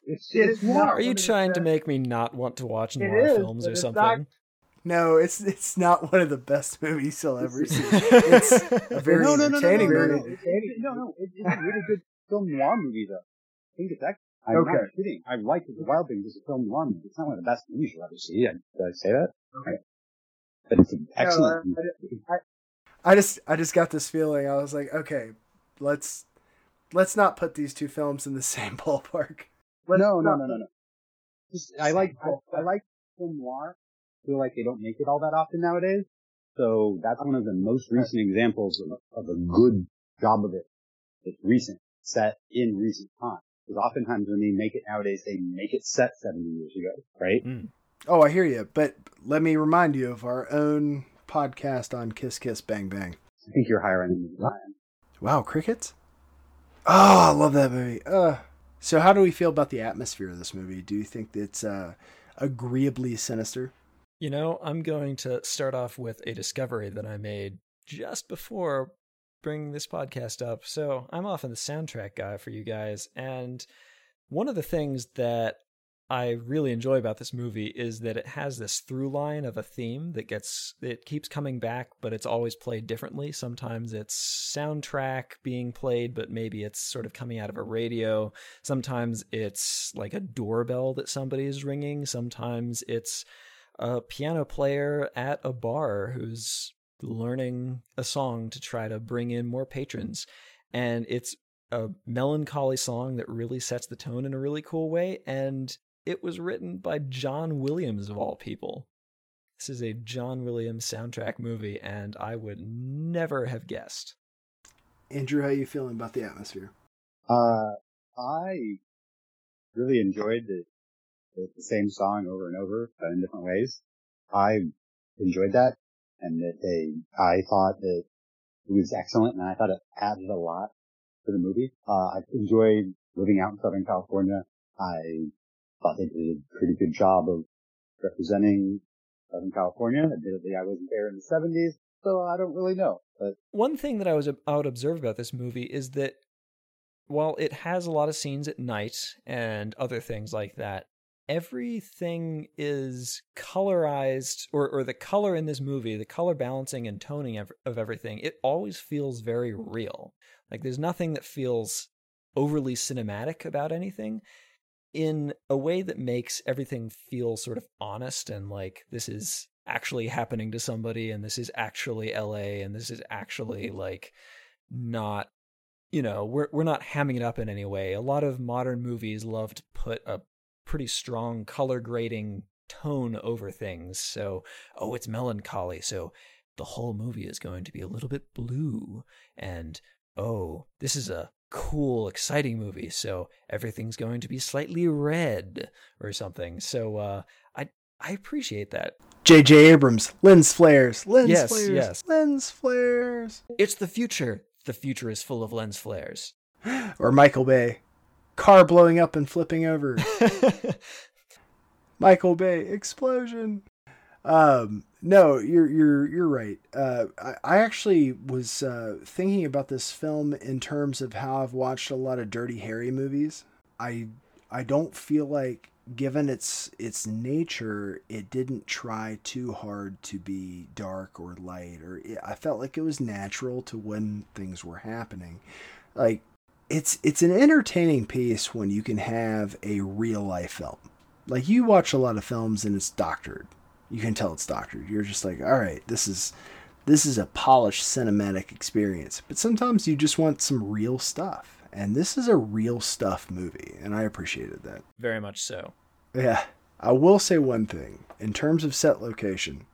It's, it's noir. Are you trying to make me not want to watch It noir is, films or something? not- No, it's it's not one of the best movies you'll ever see. It's a very no, no, no, no, no, entertaining no, no, movie. no, no, no, it's, it's a really good film noir movie though. I think it's actually, I'm Okay. not kidding. I like The Wild Things as a film noir movie. It's not one of the best movies you'll ever see. Did I say that? Okay. But it's an uh, excellent No, movie. I just I just got this feeling. I was like, okay, let's let's not put these two films in the same ballpark. Let's no, no, no, no, no. Just, I like, I, I like film noir. I feel like they don't make it all that often nowadays. So that's one of the most recent examples of, of a good job of it. It's recent, set in recent time. Because oftentimes when they make it nowadays, they make it set 70 years ago, right? Hmm. Oh, I hear you. But let me remind you of our own podcast on Kiss Kiss Bang Bang. I think you're higher end than I am. Wow, crickets. Oh, I love that movie. Uh, so how do we feel about the atmosphere of this movie? Do you think it's uh, agreeably sinister? You know, I'm going to start off with a discovery that I made just before bringing this podcast up. So I'm often the soundtrack guy for you guys. And one of the things that I really enjoy about this movie is that it has this through line of a theme that gets it keeps coming back, but it's always played differently. Sometimes it's soundtrack being played, but maybe it's sort of coming out of a radio. Sometimes it's like a doorbell that somebody is ringing. Sometimes it's a piano player at a bar who's learning a song to try to bring in more patrons. And it's a melancholy song that really sets the tone in a really cool way. And it was written by John Williams of all people. This is a John Williams soundtrack movie, and I would never have guessed. Andrew, how are you feeling about the atmosphere? Uh, I really enjoyed the, the, the same song over and over, but in different ways. I enjoyed that, and that they, I thought that it was excellent, and I thought it added a lot to the movie. Uh, I enjoyed living out in Southern California. I thought they did a pretty good job of representing Southern California. Admittedly, I wasn't there in the 70s, so I don't really know. But one thing that I was I would observe about this movie is that while it has a lot of scenes at night and other things like that, everything is colorized or or the color in this movie, the color balancing and toning of, of everything, it always feels very real. Like there's nothing that feels overly cinematic about anything in a way that makes everything feel sort of honest and like this is actually happening to somebody and this is actually LA and this is actually mm-hmm. like not you know we're we're not hamming it up in any way. A lot of modern movies love to put a pretty strong color grading tone over things. So oh it's melancholy so the whole movie is going to be a little bit blue and oh this is a cool, exciting movie, so everything's going to be slightly red or something. So uh, I I appreciate that. J.J. Abrams, lens flares, lens Yes, flares, yes. lens flares. It's the future. The future is full of lens flares. Or Michael Bay, car blowing up and flipping over. Michael Bay explosion. Um, no, you're you're you're right. Uh, I, I actually was uh, thinking about this film in terms of how I've watched a lot of Dirty Harry movies. I I don't feel like, given its its nature, it didn't try too hard to be dark or light, or it, I felt like it was natural to when things were happening. Like it's it's an entertaining piece when you can have a real life film. Like you watch a lot of films and it's doctored you can tell it's doctored. You're just like, all right, this is this is a polished cinematic experience. But sometimes you just want some real stuff. And this is a real stuff movie, and I appreciated that. Very much so. Yeah. I will say one thing. In terms of set location,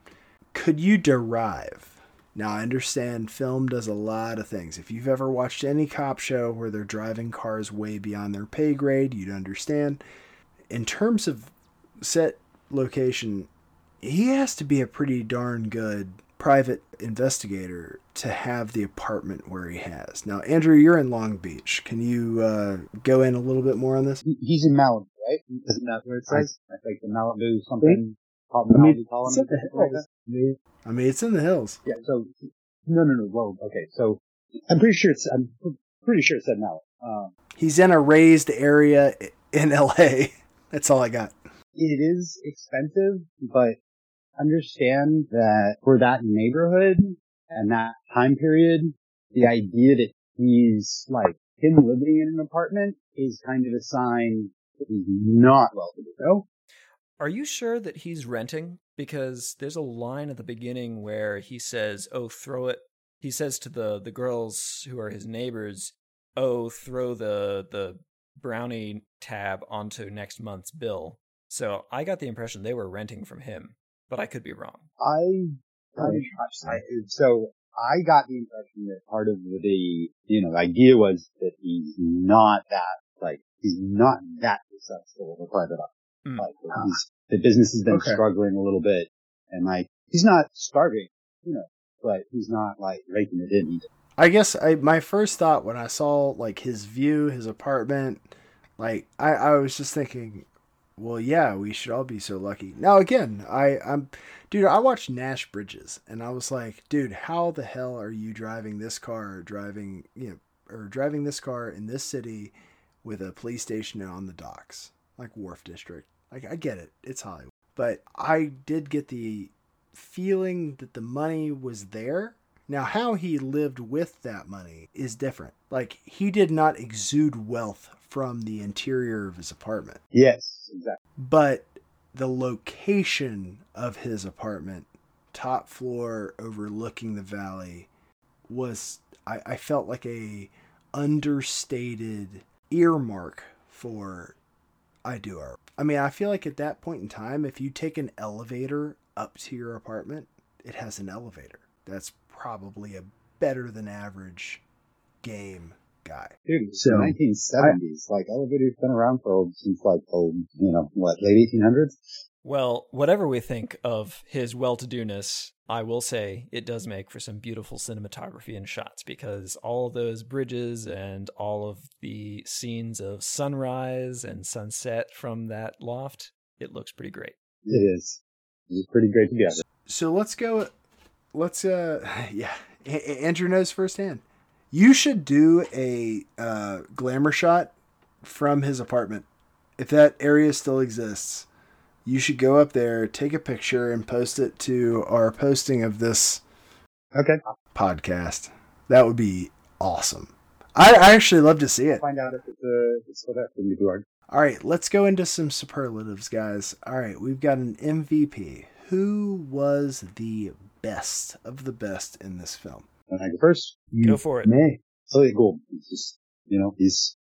could you derive? Now, I understand film does a lot of things. If you've ever watched any cop show where they're driving cars way beyond their pay grade, you'd understand. In terms of set location, he has to be a pretty darn good private investigator to have the apartment where he has. Now, Andrew, you're in Long Beach. Can you uh, go in a little bit more on this? He's in Malibu, right? Isn't that where it says? I think the Malibu something. Malibu colony. it's in the hills. I mean, it's in the hills. Yeah. So no, no, no. Well, okay. So I'm pretty sure it's. I'm pretty sure it said Malibu. Um, He's in a raised area in LA. That's all I got. it is expensive, but understand that for that neighborhood and that time period, the idea that he's like him living in an apartment is kind of a sign that he's not well to do. Are you sure that he's renting? Because there's a line at the beginning where he says, "Oh, throw it." He says to the the girls who are his neighbors, "Oh, throw the the brownie tab onto next month's bill." So I got the impression they were renting from him, but I could be wrong. I, I, so I got the impression that part of the, you know, the idea was that he's not that, like, he's not that successful of a private eye. Mm. Like, he's, the business has been Okay. struggling a little bit and like, he's not starving, you know, but he's not like raking it in either. I guess I my first thought when I saw like his view, his apartment, like I, I was just thinking, Well, yeah, we should all be so lucky. Now, again, I, I'm, dude, I watched Nash Bridges, and I was like, dude, how the hell are you driving this car, driving, you know, or driving this car in this city with a police station on the docks, like Wharf District? Like, I get it, it's Hollywood, but I did get the feeling that the money was there. Now, how he lived with that money is different. Like, he did not exude wealth from the interior of his apartment Yes, exactly. but the location of his apartment, top floor overlooking the valley, was I, I felt like a understated earmark for I do art. I mean, I feel like at that point in time, if you take an elevator up to your apartment, it has an elevator. That's probably a better than average game guy. Dude, So, the 1970s. like elevators been around for since like oh, you know what, late 1800s. Well, whatever we think of his well to doness, I will say it does make for some beautiful cinematography and shots because all of those bridges and all of the scenes of sunrise and sunset from that loft, it looks pretty great. It is. It's pretty great together. So let's go. Let's uh, yeah. A- A- Andrew knows firsthand. You should do a uh, glamour shot from his apartment. If that area still exists, you should go up there, take a picture, and post it to our posting of this Okay, podcast. That would be awesome. I, I actually love to see it. find out if it's uh, if it's still there. Can you do? All right, let's go into some superlatives, guys. All right, we've got an MVP. Who was the best of the best in this film? Can I go first? Go for it. May. Elliott Gould. He's just, you know, he's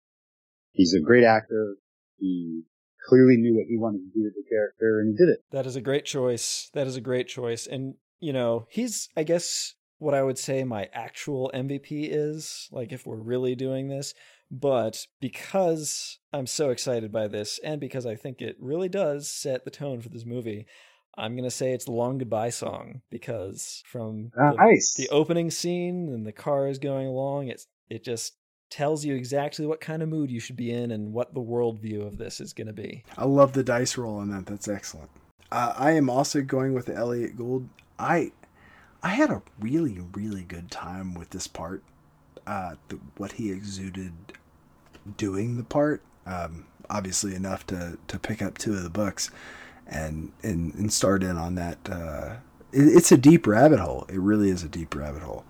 he's a great actor. He clearly knew what he wanted to do with the character, and he did it. That is a great choice. That is a great choice. And, you know, he's, I guess, what I would say my actual MVP is, like, if we're really doing this. But because I'm so excited by this, and because I think it really does set the tone for this movie, I'm going to say it's the Long Goodbye song because from Ah, the, nice. the opening scene and the car is going along, it's, it just tells you exactly what kind of mood you should be in and what the worldview of this is going to be. I love the dice roll on that. That's excellent. Uh, I am also going with Elliott Gould. I I had a really really good time with this part. Uh, the, what he exuded doing the part. Um, obviously enough to to pick up two of the books and and, and start in on that. Uh, it, it's a deep rabbit hole. It really is a deep rabbit hole.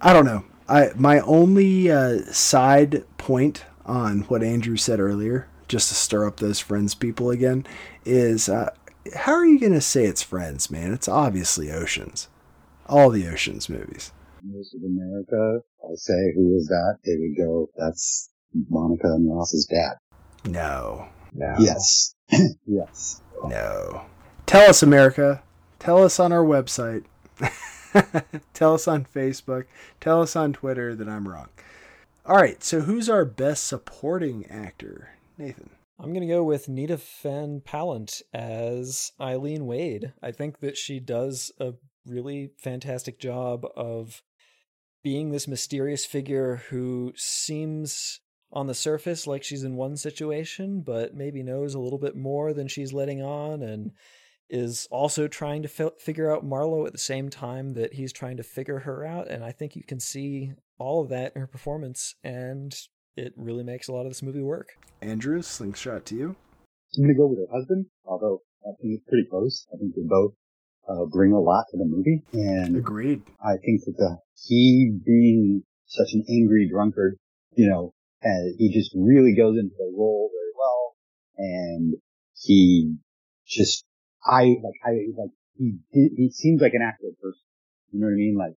I don't know. I my only uh, side point on what Andrew said earlier, just to stir up those Friends people again, is uh, how are you going to say it's Friends, man? It's obviously Oceans. All the Oceans movies. Most of America. I say, who is that? They would go, that's Monica and Ross's dad. No, no, Yes. yes. no. Tell us, America. Tell us on our website. Tell us on Facebook. Tell us on Twitter that I'm wrong. All right, so who's our best supporting actor? Nathan. I'm going to go with Nina van Pallandt as Eileen Wade. I think that she does a really fantastic job of being this mysterious figure who seems on the surface like she's in one situation, but maybe knows a little bit more than she's letting on and is also trying to fi- figure out Marlowe at the same time that he's trying to figure her out. And I think you can see all of that in her performance, and it really makes a lot of this movie work. Andrew, slingshot to you. I'm gonna go with her husband, although I think it's pretty close. I think they both uh, bring a lot to the movie, and Agreed. I think that the he being such an angry drunkard, you know, and he just really goes into the role very well, and he just I like I like he he, he seems like an actual person. You know what I mean? Like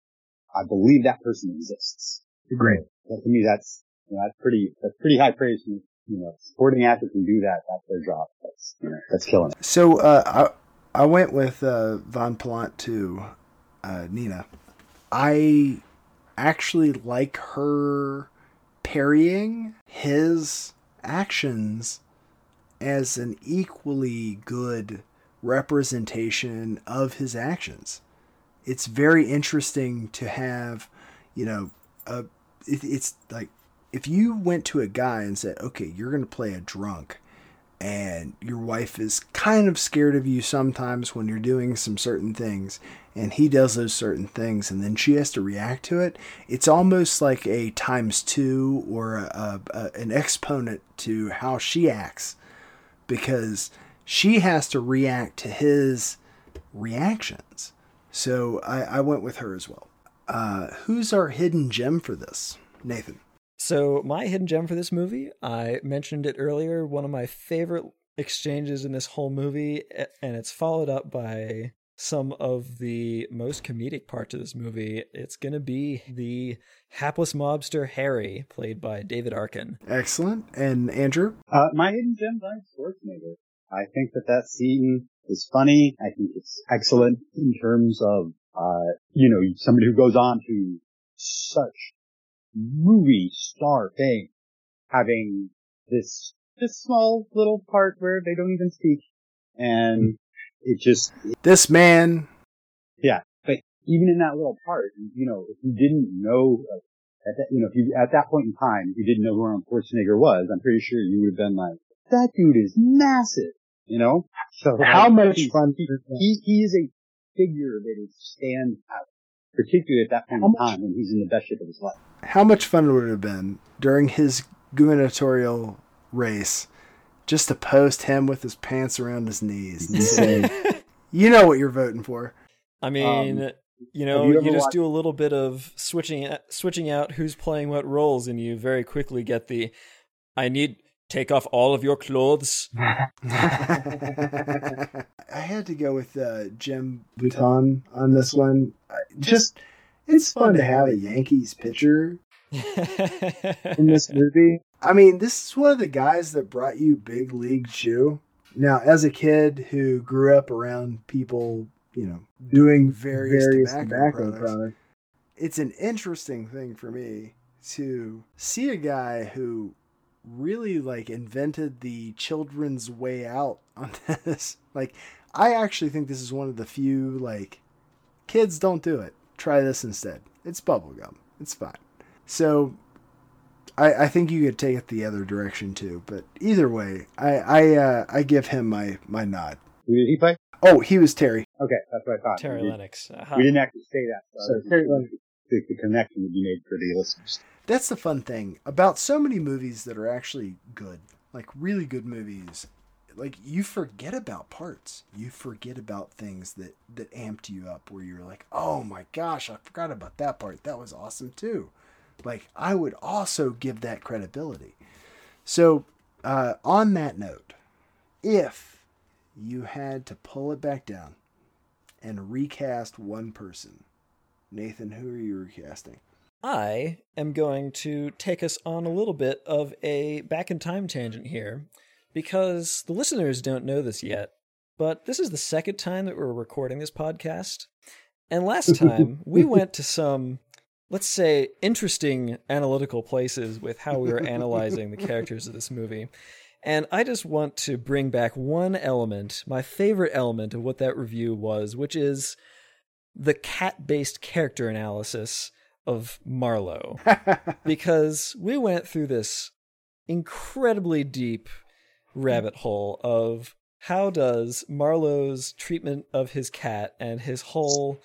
I believe that person exists. Great. But to me, that's you know, that's pretty that's pretty high praise. You know, supporting actors can do that. That's their job. That's you know that's killing it. So uh, I I went with uh, Von Plant to uh, Nina. I actually like her parrying his actions as an equally good representation of his actions. It's very interesting to have, you know, a, it, it's like if you went to a guy and said, okay, you're going to play a drunk and your wife is kind of scared of you sometimes when you're doing some certain things and he does those certain things and then she has to react to it. It's almost like a times two or a, a, an exponent to how she acts because she has to react to his reactions. So i, I went with her as well. Uh, who's our hidden gem for this nathan So, my hidden gem for this movie, I mentioned it earlier, one of my favorite exchanges in this whole movie, and it's followed up by some of the most comedic parts of this movie. It's going to be the hapless mobster Harry, played by David Arkin. excellent and andrew Uh, my hidden gem by Schwarzenegger. I think that that scene is funny. I think it's excellent in terms of, uh, you know, somebody who goes on to such movie star thing, having this, this small little part where they don't even speak. And it just, this man yeah, but even in that little part, you know, if you didn't know, at that, you know, if you, at that point in time, if you didn't know who Arnold Schwarzenegger was, I'm pretty sure you would have been like, that dude is massive, you know? So How like, much fun He, he, he is a figure that is stands out, particularly at that point How in time when he's in the best shape of his life. how much fun would it have been during his gubernatorial race just to post him with his pants around his knees and say, you know what you're voting for. I mean, Um, you know, you you, just watched- do a little bit of switching switching out who's playing what roles, and you very quickly get the I need take off all of your clothes. I had to go with uh, Jim Bouton on this one. Just, it's fun to have a Yankees pitcher in this movie. I mean, this is one of the guys that brought you Big League Chew. Now, as a kid who grew up around people, you know, doing various, Various tobacco, tobacco products, products. it's an interesting thing for me to see a guy who really like invented the children's way out on this. Like, I actually think this is one of the few like kids don't do it. Try this instead. It's bubblegum. It's fine. So I, I think you could take it the other direction too, but either way, I I uh, I give him my my nod. Who did he play? Oh, he was Terry. Okay, that's what I thought. Terry we, did, Lennox. Uh-huh. we didn't actually say that. So, So Terry Lennox. the, the connection would be made for the listeners. That's the fun thing about so many movies that are actually good, like really good movies. Like you forget about parts. You forget about things that that amped you up where you're like, "Oh my gosh, I forgot about that part. That was awesome too." Like I would also give that credibility. So, uh, on that note, if you had to pull it back down and recast one person, Nathan, who are you recasting? I am going to take us on a little bit of a back in time tangent here because the listeners don't know this yet, but this is the second time that we're recording this podcast. And last time we went to some, let's say, interesting analytical places with how we were analyzing the characters of this movie. And I just want to bring back one element, my favorite element of what that review was, which is the cat based character analysis of Marlowe. because we went through this incredibly deep rabbit hole of how does Marlowe's treatment of his cat and his whole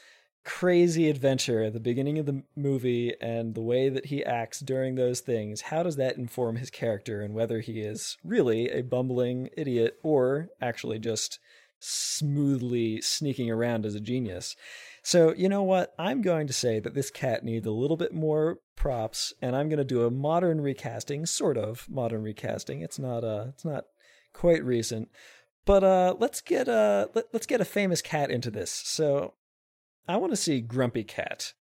crazy adventure at the beginning of the movie and the way that he acts during those things how does that inform his character and whether he is really a bumbling idiot or actually just smoothly sneaking around as a genius so, you know what? I'm going to say that this cat needs a little bit more props, and I'm going to do a modern recasting, sort of modern recasting. It's not uh it's not quite recent. But uh let's get uh let, let's get a famous cat into this. So, I want to see Grumpy Cat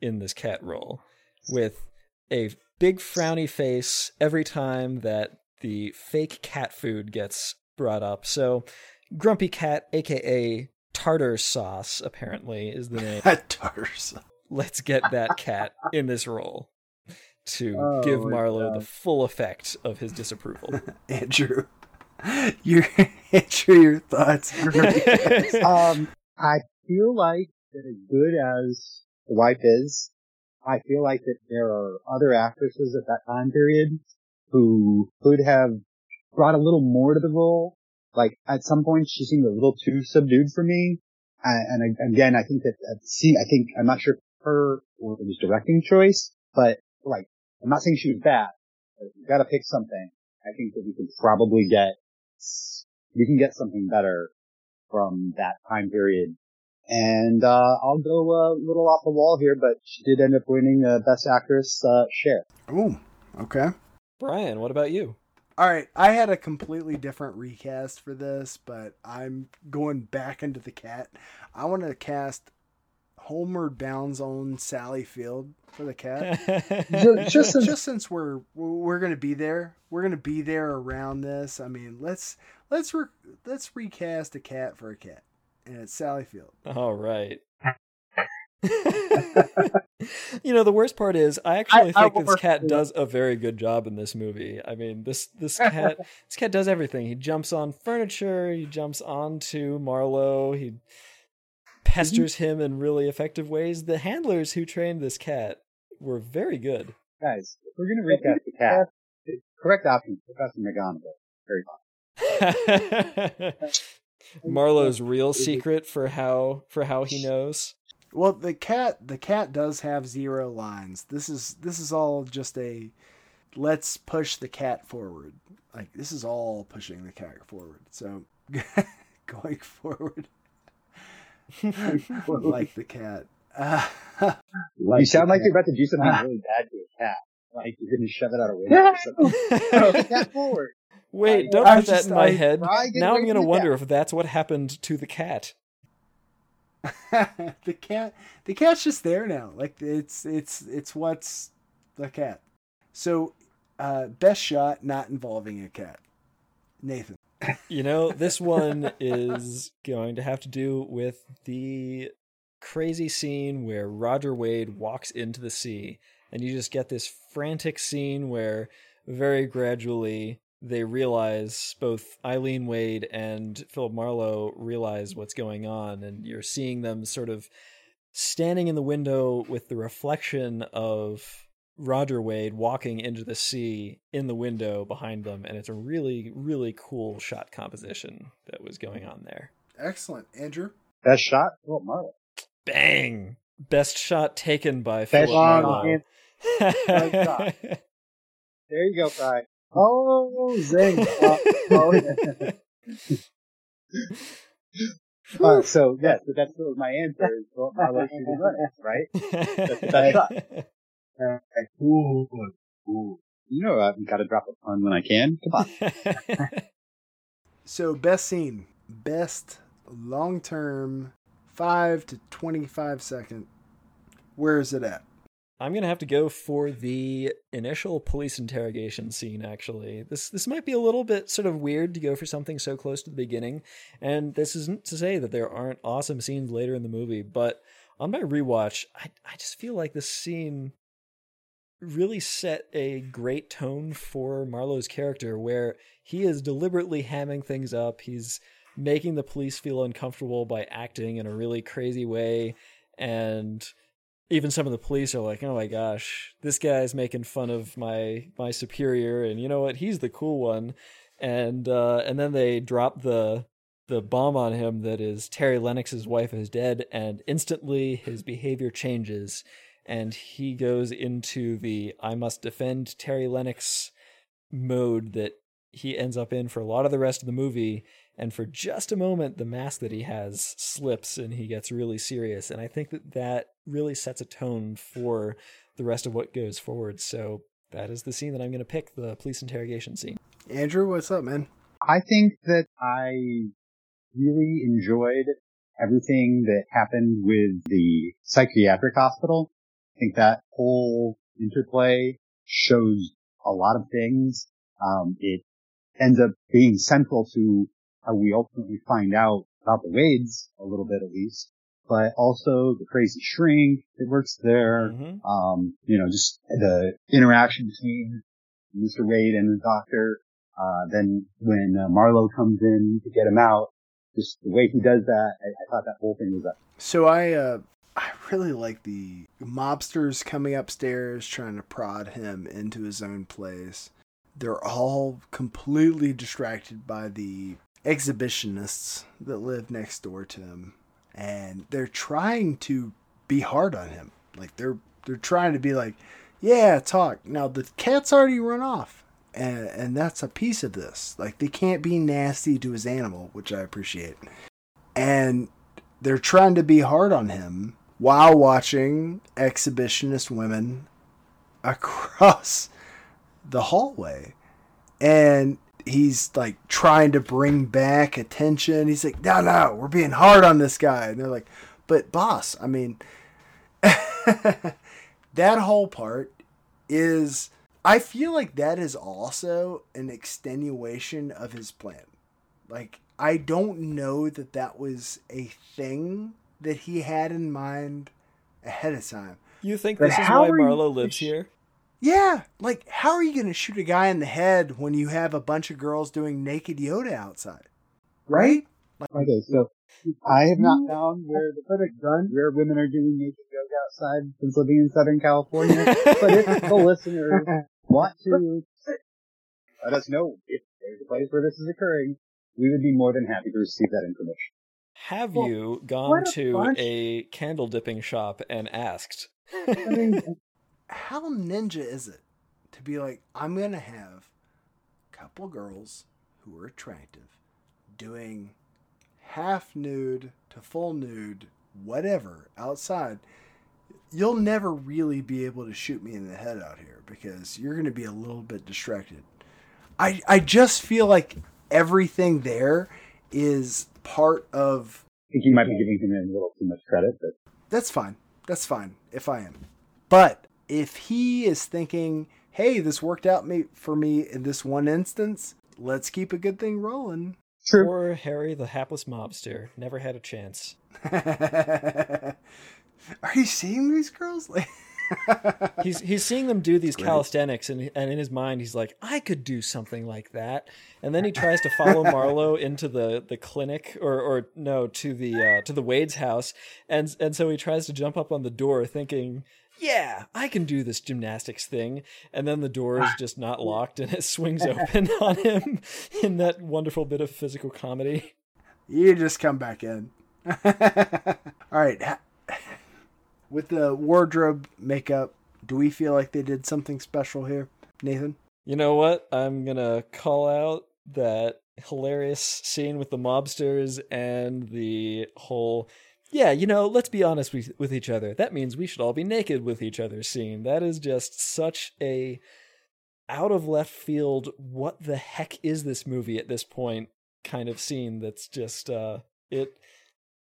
in this cat role with a big frowny face every time that the fake cat food gets brought up. So, Grumpy Cat aka Tardar Sauce apparently is the name Tars. let's get that cat in this role to Oh give marlowe the full effect of his disapproval Andrew. Your Andrew, your thoughts. um, I feel like that as good as the wife is, I feel like that there are other actresses at that time period who could have brought a little more to the role. Like at some point, she seemed a little too subdued for me. And, and again, I think that, see, I think, I'm not sure if her or it was directing choice, but like, I'm not saying she was bad, but you gotta pick something. I think that we can probably get, we can get something better from that time period. And, uh, I'll go a little off the wall here, but she did end up winning uh, Best Actress, uh, Cher. Oh, okay. Brian, what about you? All right, I had a completely different recast for this, but I'm going back into the cat. I want to cast Homeward Bound's own Sally Field for the cat. just, just, since, just since we're we're gonna be there, we're gonna be there around this. I mean, let's let's re- let's recast a cat for a cat, and it's Sally Field. All right. you know, the worst part is I actually I, think I this cat does a very good job in this movie. I mean, this this cat this cat does everything. He jumps on furniture, he jumps onto Marlowe, he pesters mm-hmm. him in really effective ways. The handlers who trained this cat were very good. Guys, if we're gonna recast the cat, correct option, Professor McGonagall. Very fun. Marlowe's real secret for how for how he knows. Well, the cat the cat does have zero lines. This is this is all just a let's push the cat forward. Like this is all pushing the cat forward. So going forward, like the cat. Uh, like you sound like you're about to do something really bad to a cat. Like you're gonna shove it out a window or something. cat forward. Wait, don't put that in my head. Now I'm gonna wonder if that's what happened to the cat. the cat the cat's just there now. Like it's it's it's what's the cat. So uh best shot not involving a cat. Nathan. You know, this one is going to have to do with the crazy scene where Roger Wade walks into the sea and you just get this frantic scene where very gradually they realize both Eileen Wade and Philip Marlowe realize what's going on, and you're seeing them sort of standing in the window with the reflection of Roger Wade walking into the sea in the window behind them, and it's a really, really cool shot composition that was going on there. Excellent, Andrew. Best shot, Philip Marlowe. Bang! Best shot taken by Best Philip Marlowe. there you go, Fry. Oh, zing. Uh, oh, uh, so yes, but that's my answer. Is well, Marlowe shooting runners, right? That's the best shot. Ooh, ooh. You know, I've got to drop a pun when I can. Come on. so, best scene, best long term, five to twenty-five second. Where is it at? I'm gonna have to go for the initial police interrogation scene. Actually, this this might be a little bit sort of weird to go for something so close to the beginning, and this isn't to say that there aren't awesome scenes later in the movie. But on my rewatch, I I just feel like this scene really set a great tone for Marlowe's character, where he is deliberately hamming things up. He's making the police feel uncomfortable by acting in a really crazy way, and even some of the police are like, "Oh my gosh, this guy's making fun of my my superior, and you know what? He's the cool one." And uh, and then they drop the the bomb on him that is Terry Lennox's wife is dead, and instantly his behavior changes, and he goes into the "I must defend Terry Lennox" mode that he ends up in for a lot of the rest of the movie. And for just a moment the mask that he has slips and he gets really serious. And i think that that really sets a tone for the rest of what goes forward. So that is the scene that i'm going to pick the police interrogation scene. Andrew what's up man? I think that i really enjoyed everything that happened with the psychiatric hospital i think that whole interplay shows a lot of things um, it ends up being central to how we ultimately find out about the Wades a little bit at least, but also the crazy shrink that works there. Mm-hmm. Um, you know, just the interaction between Mr. Wade and the doctor. Uh, then when uh, Marlowe comes in to get him out, just the way he does that, I, I thought that whole thing was up. So I, uh, I really like the mobsters coming upstairs trying to prod him into his own place. they're all completely distracted by the exhibitionists that live next door to him and they're trying to be hard on him. Like they're they're trying to be like yeah talk. Now the cat's already run off and and that's a piece of this. Like they can't be nasty to his animal which i appreciate. And they're trying to be hard on him while watching exhibitionist women across the hallway. And he's like trying to bring back attention. He's like no no we're being hard on this guy. And they're like but boss i mean that whole part is i feel like that is also an extenuation of his plan. Like i don't know that that was a thing that he had in mind ahead of time You think But this is why are you- Marlowe lives here? yeah, like how are you going to shoot a guy in the head when you have a bunch of girls doing naked Yoda outside? Right? Okay, so I have not hmm? found where the perfect gun where women are doing naked yoga outside since living in Southern California. but if the listeners want to let us know if there's a place where this is occurring, we would be more than happy to receive that information. Have Well, you gone a to bunch- a candle dipping shop and asked? I mean, how ninja is it to be like, I'm going to have a couple girls who are attractive doing half nude to full nude, whatever, outside? You'll never really be able to shoot me in the head out here because you're going to be a little bit distracted. I, I just feel like everything there is part of I think you might be giving him a little too much credit, but that's fine. That's fine if I am. But if he is thinking, hey, this worked out me for me in this one instance, let's keep a good thing rolling. true. Poor Harry, the hapless mobster, never had a chance. Are you seeing these girls? He's he's seeing them do these Great. calisthenics, and and in his mind, he's like, I could do something like that. And then he tries to follow Marlowe into the the clinic, or or no, to the uh, to the Wade's house, and and so he tries to jump up on the door, thinking. Yeah, I can do this gymnastics thing. And then the door is just not locked and it swings open on him in that wonderful bit of physical comedy. you just come back in. All right. With the wardrobe makeup, do we feel like they did something special here, Nathan? You know what? I'm gonna call out that hilarious scene with the mobsters and the whole yeah, you know, let's be honest with, with each other. That means we should all be naked with each other scene. That is just such a out of left field what the heck is this movie at this point kind of scene that's just uh it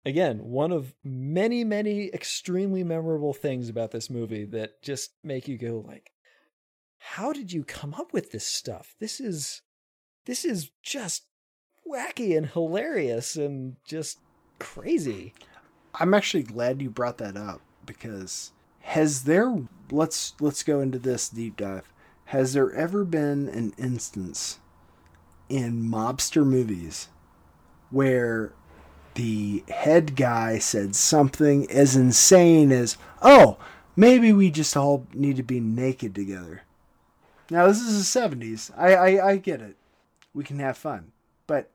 again, one of many many extremely memorable things about this movie that just make you go like how did you come up with this stuff? This is this is just wacky and hilarious and just crazy. I'm actually glad you brought that up because has there let's let's go into this deep dive. Has there ever been an instance in mobster movies where the head guy said something as insane as, "Oh, maybe we just all need to be naked together." Now this is the '70s. I I, I get it. We can have fun, but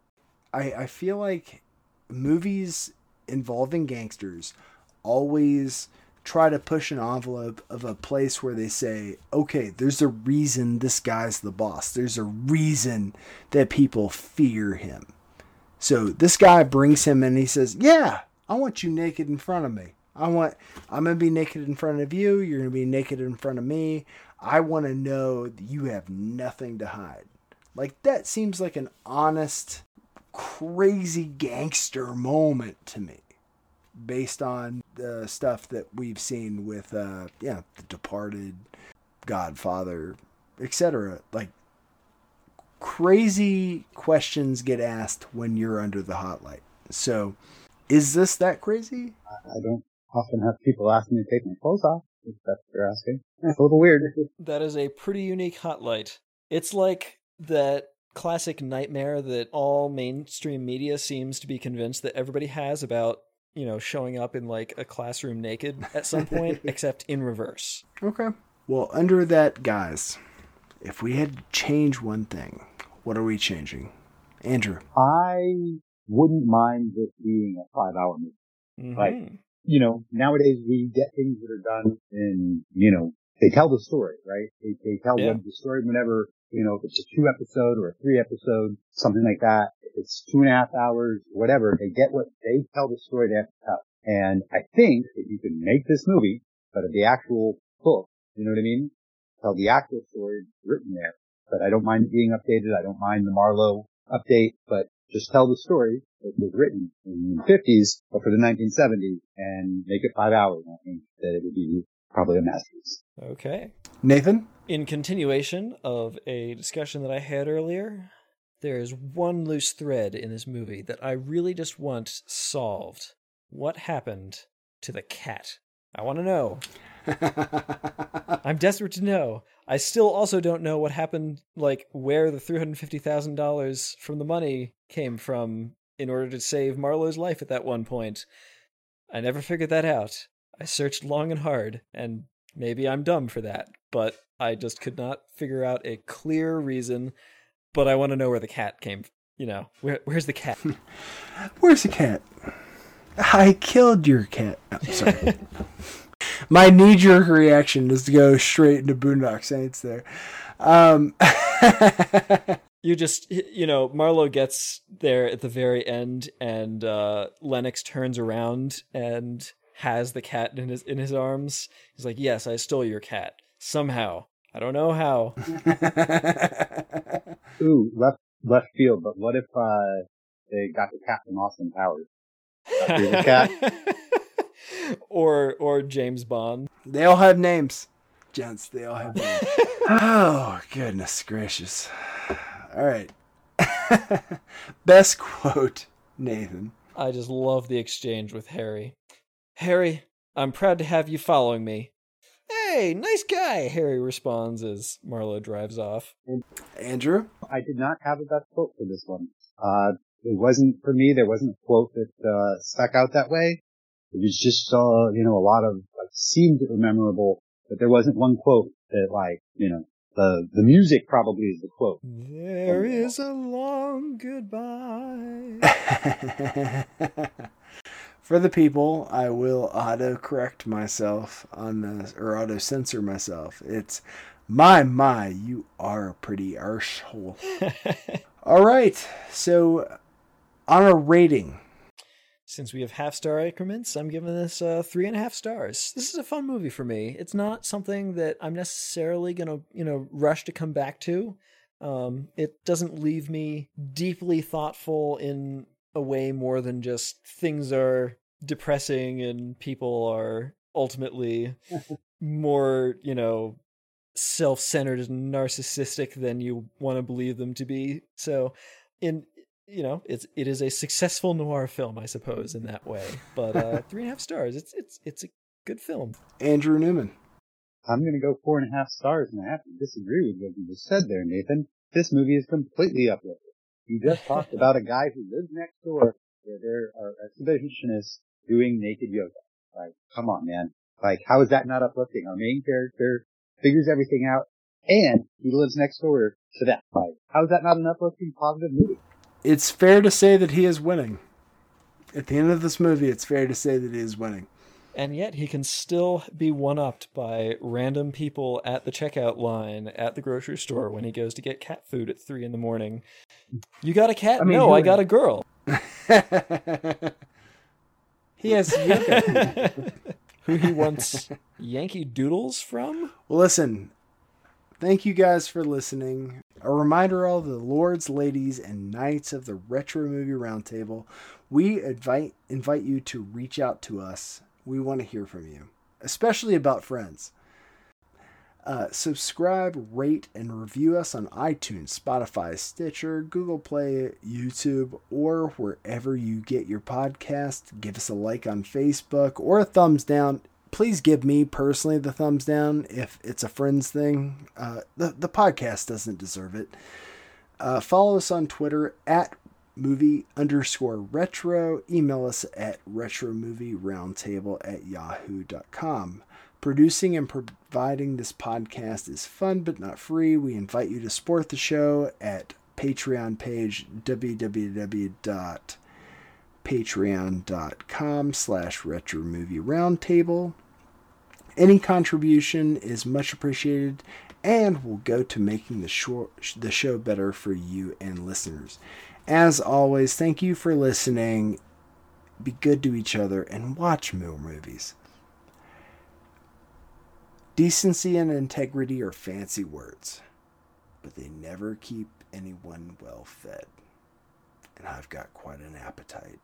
I I feel like movies involving gangsters always try to push an envelope of a place where they say, okay, there's a reason this guy's the boss. There's a reason that people fear him. So this guy brings him and he says, yeah, I want you naked in front of me. I want, I'm going to be naked in front of you. You're going to be naked in front of me. I want to know that you have nothing to hide. Like that seems like an honest, crazy gangster moment to me based on the stuff that we've seen with uh yeah the departed godfather etc like crazy questions get asked when you're under the hot light so is this that crazy I don't often have people ask me to take my clothes off, if that's what you're asking. It's a little weird. That is a pretty unique hot light. It's like that classic nightmare that all mainstream media seems to be convinced that everybody has about, you know, showing up in like a classroom naked at some point, except in reverse. okay well under that guys If we had to change one thing, what are we changing? Andrew. I wouldn't mind this being a five hour movie. Mhm. Like, you know, nowadays we get things that are done in, you know, they tell the story, right? They, they tell Yeah. the story whenever, you know, if it's a two episode or a three episode, something like that. If it's two and a half hours, whatever, they get what they tell the story they have to tell. And I think that you can make this movie, but of the actual book, you know what I mean? Tell the actual story written there. But I don't mind it being updated. I don't mind the Marlowe update, but just tell the story that was written in the 50s, but for the 1970s and make it five hours. I think that it would be probably a masterpiece. Okay. Nathan? In continuation of a discussion that I had earlier, there is one loose thread in this movie that I really just want solved. What happened to the cat? I want to know. I'm desperate to know. I still also don't know what happened, like where the $350,000 from the money came from in order to save Marlowe's life at that one point. I never figured that out. I searched long and hard, and maybe I'm dumb for that, but I just could not figure out a clear reason. But I want to know where the cat came. You know, where where's the cat? Where's the cat? I killed your cat. Oh, sorry. My knee jerk reaction is to go straight into Boondock Saints there. Um, you just you know marlowe gets there at the very end and uh lennox turns around and has the cat in his in his arms he's like yes i stole your cat somehow i don't know how Ooh, left, left field, but what if, uh, they got the cat from Austin Powers? Favorite cat? or or james bond they all have names. Gents, they all have names. oh, goodness gracious. All right. Best quote, Nathan. i just love the exchange with harry harry i'm proud to have you following me hey nice guy harry responds as marlowe drives off Andrew? I did not have a best quote for this one. Uh, it wasn't for me. There wasn't a quote that uh, stuck out that way. It was just, uh, you know, a lot of like seemed memorable, but there wasn't one quote that like, you know, the the music probably is the quote. there is a long goodbye For the people, I will auto correct myself on this, or auto censor myself. It's my, my, you are a pretty arsehole. All right, so on a rating, Since we have half star increments, I'm giving this uh, three and a half stars. This is a fun movie for me. It's not something that I'm necessarily gonna, you know, rush to come back to. Um, it doesn't leave me deeply thoughtful in a way more than just things are depressing and people are ultimately more, you know, self-centered and narcissistic than you want to believe them to be. So, in you know, it's it is a successful noir film, I suppose, in that way. But uh, three and a half stars. It's it's it's a good film. Andrew Newman. I'm gonna go four and a half stars, and I have to disagree with what you just said there, Nathan. This movie is completely uplifting. You just talked about a guy who lives next door where there are exhibitionists doing naked yoga. Like, come on, man. Like, how is that not uplifting? Our main character figures everything out, and he lives next door to that. Like, how is that not an uplifting, positive movie? It's fair to say that he is winning. At the end of this movie, it's fair to say that he is winning. And yet he can still be one upped by random people at the checkout line at the grocery store when he goes to get cat food at three in the morning. You got a cat? I mean, no, I got a girl. he has yoga. Who he wants Yankee Doodles from? Well, listen, thank you guys for listening. A reminder all the lords, ladies, and knights of the Retro Movie Roundtable, we invite invite you to reach out to us. We want to hear from you, especially about friends. Uh, subscribe, rate, and review us on iTunes, Spotify, Stitcher, Google Play, YouTube, or wherever you get your podcast. Give us a like on Facebook or a thumbs down. Please give me personally the thumbs down if it's a friends thing. Uh, the, the podcast doesn't deserve it. Uh, follow us on Twitter at movie underscore retro. Email us at retromovieroundtable at yahoo.com. Producing and providing this podcast is fun but not free. We invite you to support the show at Patreon page www.patreon.com slash retro movie roundtable. Any contribution is much appreciated and will go to making the show, the show better for you and listeners. As always, thank you for listening. Be good to each other and watch more movies. Decency and integrity are fancy words, but they never keep anyone well fed. And I've got quite an appetite.